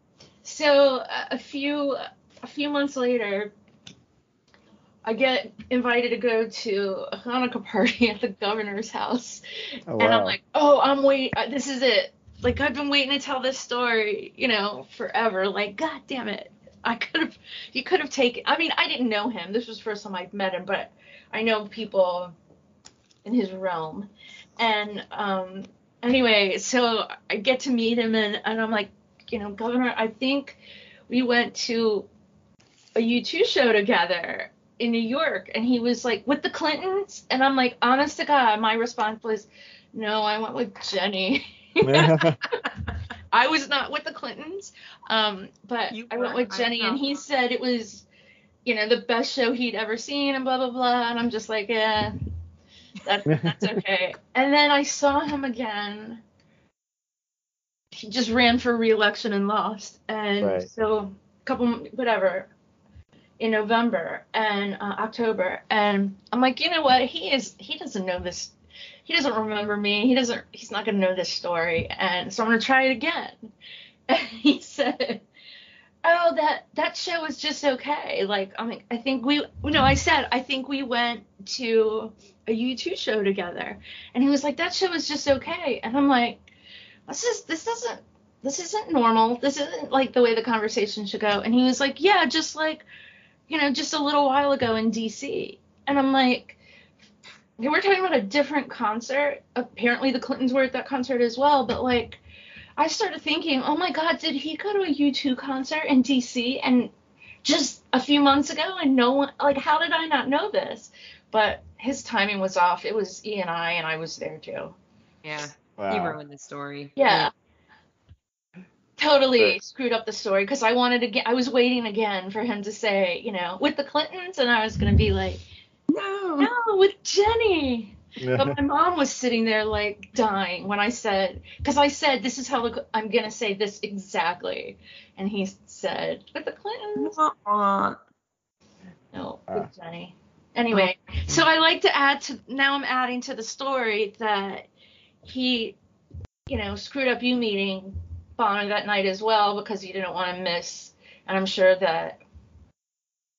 So uh, a few a few months later, I get invited to go to a Hanukkah party at the governor's house, Oh, and I'm like, oh, I'm wait, uh, this is it. Like I've been waiting to tell this story, you know, forever. Like, god damn it, I could have, you could have taken. I mean, I didn't know him. This was the first time I'd met him, but I know people in his realm, and um, anyway, so I get to meet him, and, and I'm like, you know, Governor, I think we went to a U2 show together in New York, and he was like, with the Clintons, and I'm like, honest to God, my response was, no, I went with Jenny. I was not with the Clintons, um, but You I went with Jenny, and he said it was, you know, the best show he'd ever seen, and blah blah blah. And I'm just like, yeah, that, that's okay. and then I saw him again. He just ran for re-election and lost, and Right. so a couple whatever in November and uh, October, and I'm like, you know what? He is he doesn't know this. He doesn't remember me. He doesn't. He's not gonna know this story, and so I'm gonna try it again. And he said, "Oh, that that show was just okay. Like, I mean, I think we no, I said I think we went to a U2 show together, and he was like, that show was just okay, and I'm like, this is this isn't this isn't normal. This isn't like the way the conversation should go. And he was like, yeah, just like, you know, just a little while ago in D.C. And I'm like, okay, we're talking about a different concert. Apparently the Clintons were at that concert as well, but like. I started thinking, oh my God, did he go to a U2 concert in DC and just a few months ago and no one, like, how did I not know this? But his timing was off. It was E and I, and I was there too. Yeah. He ruined the story. Yeah. Totally Right. screwed up the story because I wanted to get, I was waiting again for him to say, you know, with the Clintons, and I was going to be like, No. no, with Jenny. But my mom was sitting there like dying when I said, because I said, this is how the, I'm going to say this exactly. And he said, with the Clintons. Aw. No, Ah. with Jenny. Anyway, so I like to add to, now I'm adding to the story that he, you know, screwed up you meeting Bono that night as well because he didn't want to miss. And I'm sure that,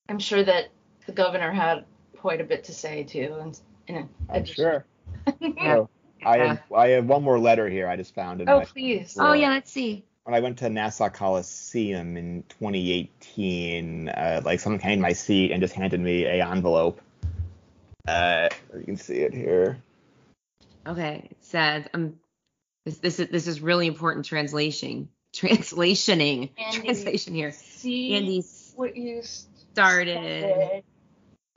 I'm sure that the governor had quite a bit to say too. And, and I'm sure. Yeah. I have I have one more letter here I just found in oh, my please. Oh yeah, let's see. when I went to Nassau Coliseum in 2018, uh, like someone came to my seat and just handed me a envelope. Uh, you can see it here. Okay. It says um this this is this is really important translation. Translationing. Andy. Translation here. See Andy what you started. started.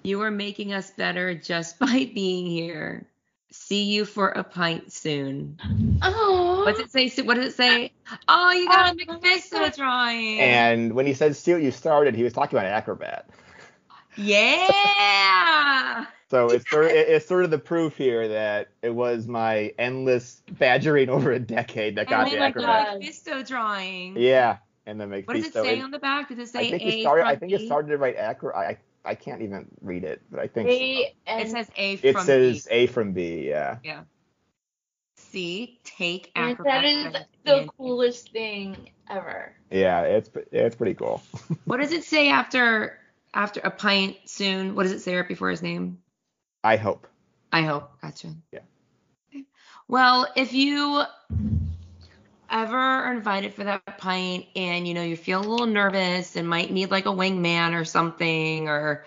You are making us better just by being here. See you for a pint soon. Oh. What's it say? What does it say? Oh, you got a Oh, MacPhisto drawing. And when he said "see what you started," he was talking about an Acrobat. yeah. So it's sort of, it's sort of the proof here that it was my endless badgering over a decade that oh got Oh the my Acrobat. God. MacPhisto drawing. Yeah, and then make What does it say on the back? Does it say I think A he started. I from think it started to write Acro. I I can't even read it, but I think A and It says A from it from says B. A from B. Yeah. Yeah. C. Take And that is the and- coolest thing ever. Yeah, it's it's pretty cool. What does it say after after a pint soon? What does it say right before his name? I hope. I hope. Gotcha. Yeah. Well, if you ever are invited for that pint and you know you feel a little nervous and might need like a wingman or something or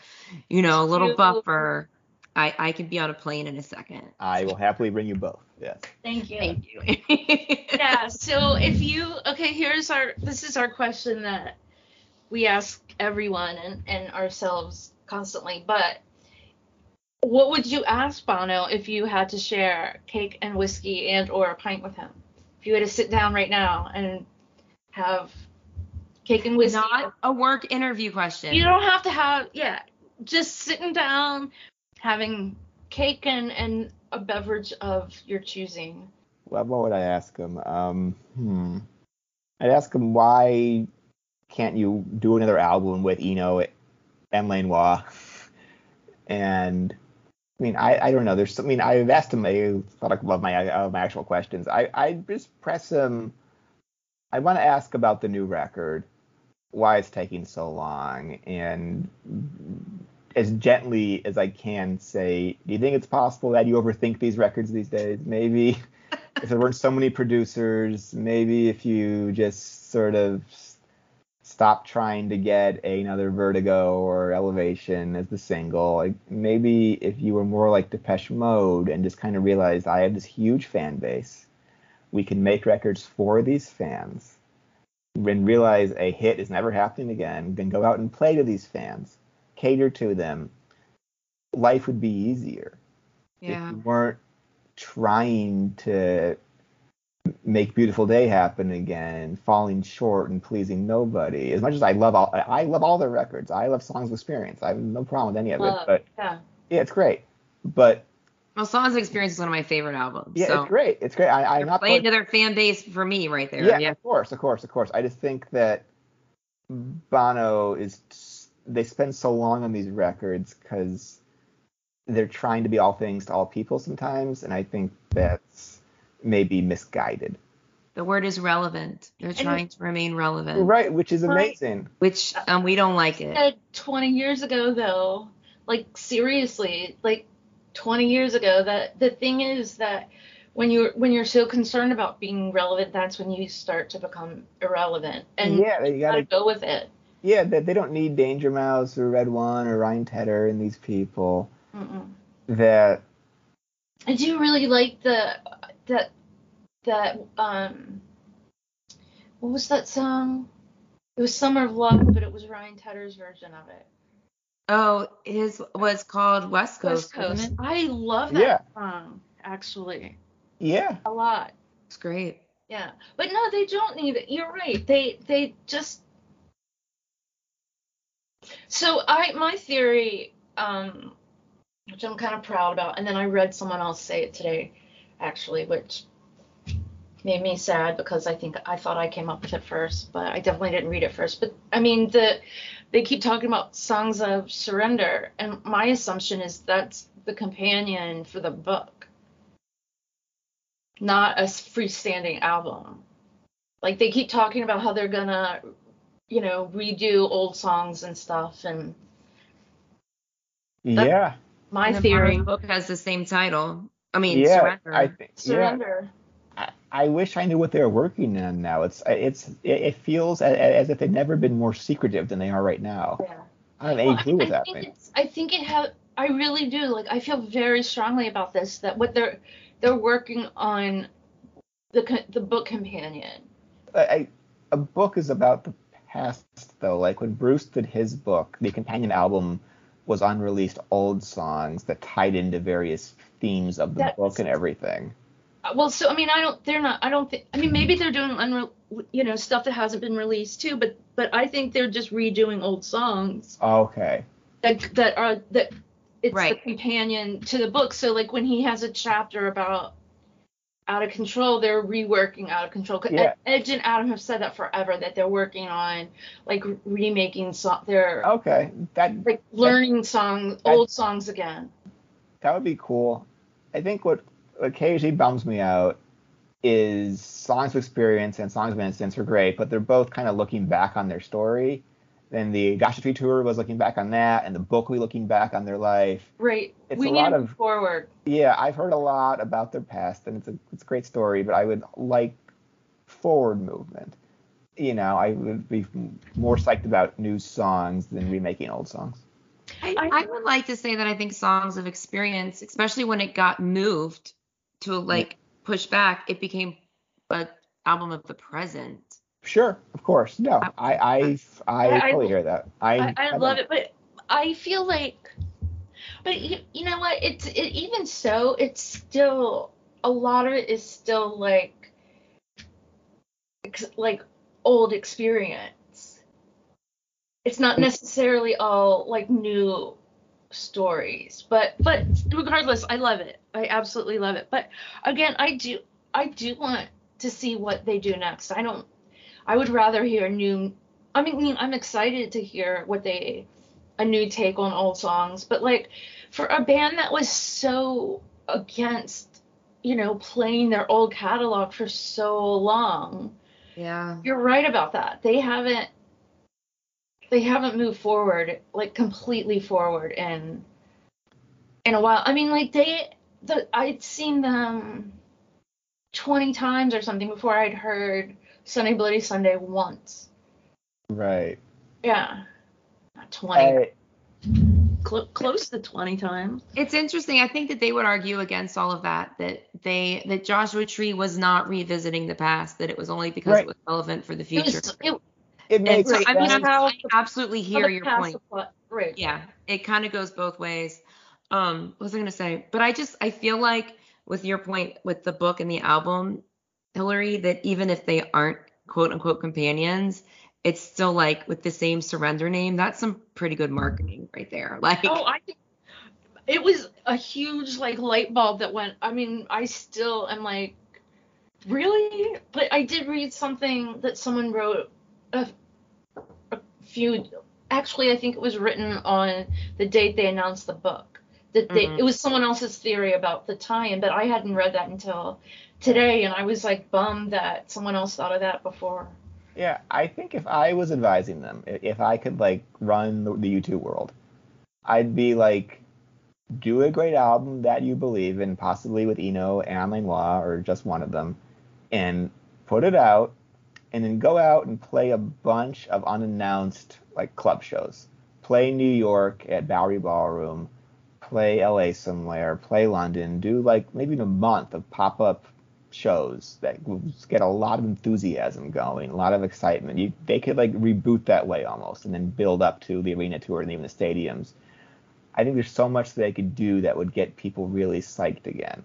you know a little buffer, I I can be on a plane in a second. I will happily bring you both. Yes. Thank you. Thank you. yeah so if you okay here's our this is our question that we ask everyone and, and ourselves constantly but what would you ask bono if you had to share cake and whiskey and or a pint with him if you had to sit down right now and have cake and whiskey Not a work interview question. you don't have to have yeah just sitting down having cake and and a beverage of your choosing What, what would I ask him? Um, hmm. I'd ask him why can't you do another album with Eno and Lanois? And I mean, I, I don't know. There's, I mean, I've asked him a thought of my uh, my actual questions. I I just press him. I want to ask about the new record, why it's taking so long, and as gently as I can say, do you think it's possible that you overthink these records these days? Maybe if there weren't so many producers, maybe if you just sort of stop trying to get another Vertigo or Elevation as the single, like maybe if you were more like Depeche Mode and just kind of realized I have this huge fan base, we can make records for these fans, and realize a hit is never happening again, then go out and play to these fans, cater to them. Life would be easier yeah. if you weren't trying to make beautiful day happen again falling short and pleasing nobody as much as i love all i love all their records i love songs of experience i have no problem with any of it but yeah yeah it's great but Well, Songs of Experience is one of my favorite albums. yeah so it's great it's great I, i'm not playing put- to their fan base for me right there. yeah, Yeah. of course of course of course i just think that bono is they spend so long on these records because they're trying to be all things to all people sometimes and i think that's maybe misguided The word is relevant. They're trying to remain relevant, Right, which is Right. amazing. which um, we don't like it. said 20 years ago though like seriously like 20 years ago that the thing is that when you're when you're so concerned about being relevant that's when you start to become irrelevant and yeah, you you gotta. gotta go with it Yeah, they, they don't need Danger Mouse or Red One or Ryan Tedder and these people Mm-mm. that. i do really like the that that um what was that song it was summer of love but it was ryan tedder's version of it Oh, his was called West Coast. west coast wasn't it? i love that Yeah. song actually Yeah, a lot It's great. Yeah, but no, they don't need it. You're right. They they just. So I my theory, um, which I'm kind of proud about, and then I read someone else say it today, actually, which made me sad because I think I thought I came up with it first, but I definitely didn't read it first. But I mean the they keep talking about songs of surrender, and my assumption is that's the companion for the book, not a freestanding album. Like they keep talking about how they're gonna, you know, redo old songs and stuff. And yeah, my And theory, Barnes book has the same title. I mean, yeah. Surrender. I think. Yeah, surrender. I, wish I knew what they were working on now. It's it's it, feels as, as if they've never been more secretive than they are right now. Yeah. I don't have any Well, clue what's I, I think it's, I think it have. I really do. Like I feel very strongly about this. That what they're they're working on the the book companion. I, I, a book is about the past though. Like when Bruce did his book, the companion album was unreleased old songs that tied into various themes of the That's- book and everything. Well, so I mean, I don't. They're not. I don't think. I mean, maybe they're doing unre, you know stuff that hasn't been released too. But but I think they're just redoing old songs Okay. that that are that. It's Right. the companion to the book. So like when he has a chapter about out of control, they're reworking out of control Yeah. Edge and Adam have said that forever that they're working on like remaking song. They're Okay. That like learning songs, that- old songs again. that would be cool. I think what occasionally bums me out is songs of experience and songs of innocence are great, but they're both kind of looking back on their story. then the Joshua Tree tour was looking back on that, and the book will be looking back on their life. Right. It's we a need lot to of- forward. Yeah, I've heard a lot about their past, and it's a it's a great story. But I would like forward movement. You know, I would be more psyched about new songs than remaking old songs. I, I- I would like to say that I think songs of experience, especially when it got moved to like push back, it became an album of the present. Sure, of course. No, um, I I I, I- I- totally hear that. I I, I love it, but I feel like, but you, you know what? It's it, even so, it's still a lot of it is still like, ex, like old experience. It's not necessarily all like new stories, but but regardless, I love it. I absolutely love it. But again, I do I do want to see what they do next. I don't. I would rather hear new I mean, I'm excited to hear what they a new take on old songs, but like for a band that was so against, you know, playing their old catalog for so long, Yeah. you're right about that. They haven't they haven't moved forward like completely forward in in a while. I mean, like they the I'd seen them 20 times or something before I'd heard Sunday Bloody Sunday once. right. Yeah. Not 20. I, Cl- close to 20 times. It's interesting. I think that they would argue against all of that. That they that Joshua Tree was not revisiting the past. That it was only because Right. it was relevant for the It future. was, it, it And makes so, I mean, sense. I'm, absolutely hear your point. Right. Yeah, it kind of goes both ways. Um, what was I gonna say? But I just I feel like with your point with the book and the album, Hillary, that even if they aren't quote unquote companions, it's still like with the same surrender name. That's some pretty good marketing right there. Like, Oh, I think it was a huge like light bulb that went. I mean, I still am like, really? But I did read something that someone wrote a, a few. Actually, I think it was written on the date they announced the book. That they, Mhm. it was someone else's theory about the tie-in, but I hadn't read that until today, and I was like bummed that someone else thought of that before. Yeah, I think if I was advising them, if I could like run the, the U2 world, I'd be like, do a great album that you believe in, possibly with Eno and Lanois or just one of them, and put it out, and then go out and play a bunch of unannounced like club shows. Play New York at Bowery Ballroom, play LA somewhere, play London, do like maybe a month of pop up shows that will get a lot of enthusiasm going, a lot of excitement. You, they could like reboot that way almost, and then build up to the arena tour and even the stadiums. I think there's so much that they could do that would get people really psyched again.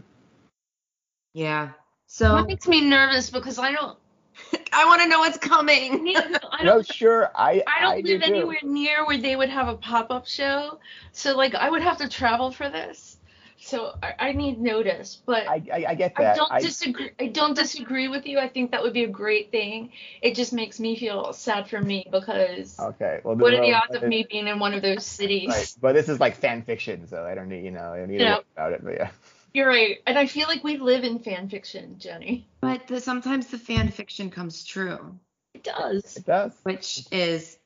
yeah. So That makes me nervous because I don't. I want to know what's coming. I No, don't sure, I I don't do live too. anywhere near where they would have a pop up show, so like I would have to travel for this. So I, I need notice, but I, I, I get I don't I, disagree. I don't disagree with you. I think that would be a great thing. It just makes me feel sad for me because okay. Well, what are the odds of me being in one of those cities? Right, but this is like fan fiction, so I don't need you know I don't need to Yeah. worry about it. But yeah. You're right, and I feel like we live in fan fiction, Jenny. but the, sometimes the fan fiction comes true. It does. It does. which is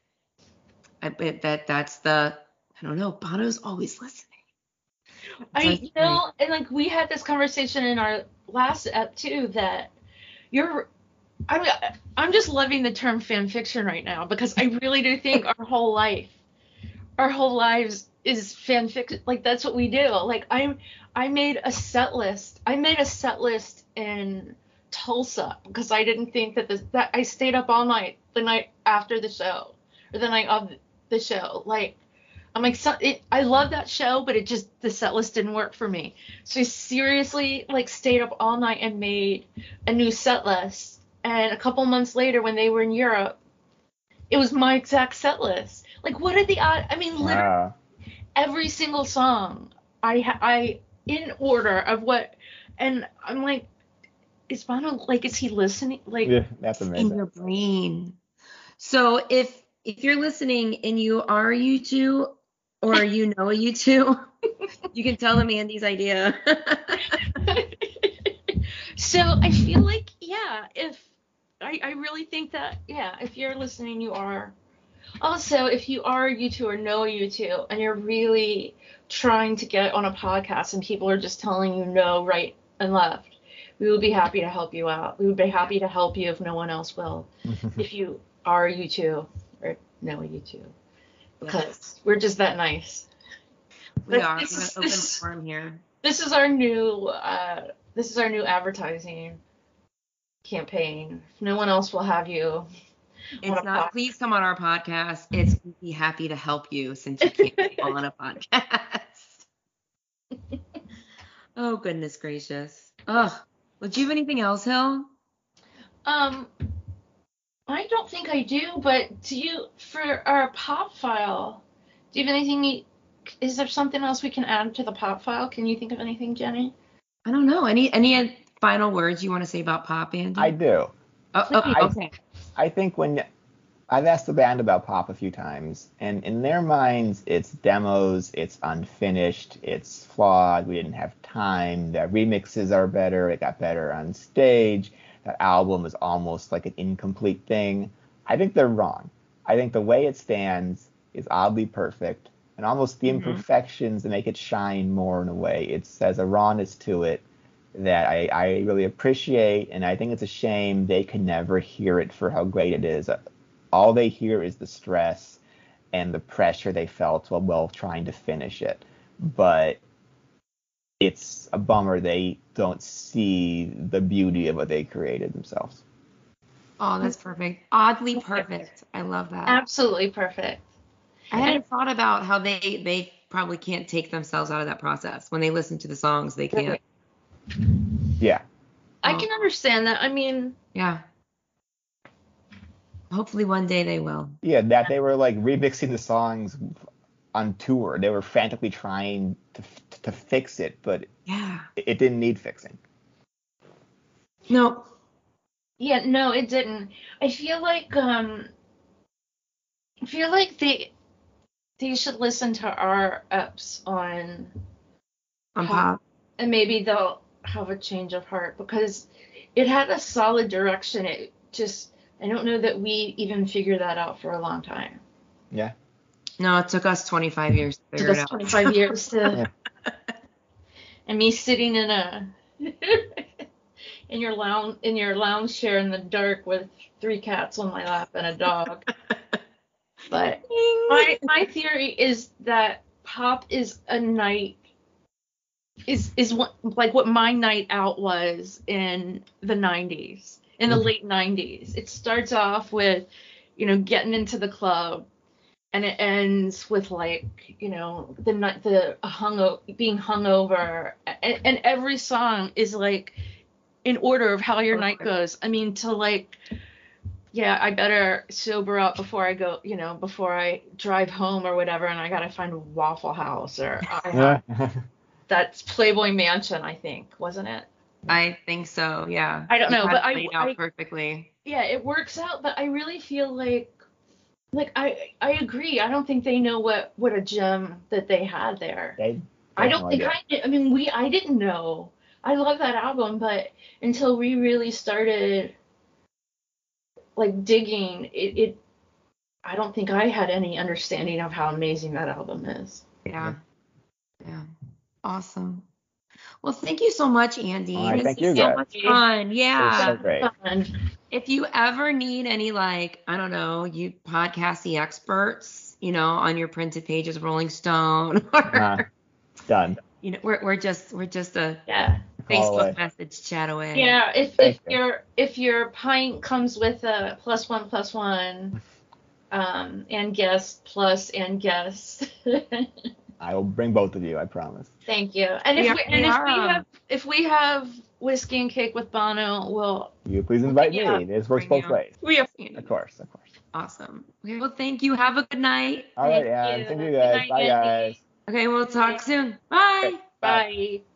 I bet that that's the I don't know. Bono's always listening. I That's you know, and like we had this conversation in our last ep too that you're I mean I'm just loving the term fan fiction right now because I really do think our whole life our whole lives is fan fiction like that's what we do. Like I'm I made a set list. I made a set list in Tulsa because I didn't think that this that I stayed up all night the night after the show or the night of the show. Like I'm like, so, it, I love that show, but it just the set list didn't work for me. So I seriously like stayed up all night and made a new set list. And a couple months later, when they were in Europe, it was my exact set list. Like, what are the odd? I mean, literally Wow. every single song, I I in order of what, and I'm like, is Bono like, is he listening? Like, Yeah, that's in your brain. So if if you're listening and you are a U2 or you know a U2, you can tell them Andy's idea. so I feel like, yeah, if I, I really think that, yeah, if you're listening, you are Also, if you are a U2 or know a U2 and you're really trying to get on a podcast and people are just telling you no, right and left, we would be happy to help you out. We would be happy to help you if no one else will. if you are a U2 or know a U2. Because we're just that nice. We But are. This have is- an open this- forum here. This is our new uh this is our new advertising campaign. If no one else will have you. It's not. pod- Please come on our podcast. It's we'd be happy to help you since you can't be on a podcast. oh goodness gracious. Oh, well, do you have anything else, Hill? Um, I don't think I do, but do you for our pop file? Do you have anything? you- Is there something else we can add to the pop file? Can you think of anything, Jenny? I don't know. Any any final words you want to say about pop, Andy? I do. Oh, oh, I- okay. I think when I've asked the band about pop a few times, and in their minds, it's demos, it's unfinished, it's flawed. We didn't have time. The remixes are better. It got better on stage. That album is almost like an incomplete thing. I think they're wrong. I think the way it stands is oddly perfect, and almost the Mhm. imperfections that make it shine more in a way. It says a rawness to it that I, I really appreciate, and I think it's a shame they could never hear it for how great it is. All they hear is the stress and the pressure they felt while well trying to finish it. But it's a bummer they don't see the beauty of what they created themselves. Oh, that's perfect. Oddly perfect. I love that. Absolutely perfect. I hadn't thought about how they they probably can't take themselves out of that process. When they listen to the songs, they can't. Yeah. I can understand that. I mean, Yeah. Hopefully one day they will. Yeah, that they were like remixing the songs on tour. They were frantically trying to to fix it, but Yeah. it it didn't need fixing. No. yeah, no, it didn't. I feel like um, I feel like they they should listen to our ups on On Pop. pop. and maybe they'll have a change of heart because it had a solid direction. It just I don't know that we even figured that out for a long time. Yeah. No, it took us 25 years to It figure took it us out. 25 years to and me sitting in a in your lounge in your lounge chair in the dark with three cats on my lap and a dog. But my my theory is that pop is a night is is what like what my night out was in the 90s in the Mhm. late 90s it starts off with you know getting into the club and it ends with like you know the night the hung being hungover and, and every song is like in order of how your night goes i mean to like yeah, I better sober up before I go, you know, before I drive home or whatever, and I gotta find a Waffle House or I. that's Playboy Mansion, I think, wasn't it? I think so, yeah. I don't know, but it I- laid out I- perfectly. Yeah, it works out, but I really feel like, like I I agree. I don't think they know what what a gem that they had there. They- I don't no think idea. I. I mean, we I didn't know. I love that album, but until we really started like digging, it, it I don't think I had any understanding of how amazing that album is. Yeah. Yeah. Awesome. Well, thank you so much, Andy. All right, thank you, so guys. much fun. Yeah. so great. Fun. if you ever need any like i don't know you podcasty experts you know on your printed pages rolling stone or Uh, done. you know we're, we're just we're just a Yeah. Facebook message chat away Yeah, if Thank if you. your if your pint comes with a plus one plus one, um, and guest plus and guest. I will bring both of you. I promise. Thank you. And if We we, and we if we have if we have whiskey and cake with Bono, we'll You please invite Yeah. me. This works Bring both you. ways. we have Of course, of course. awesome okay well thank you have a good night All right, Thank yeah. you. Thank you Good guys. night, Bye, Andy. guys. okay we'll talk soon bye Bye. bye.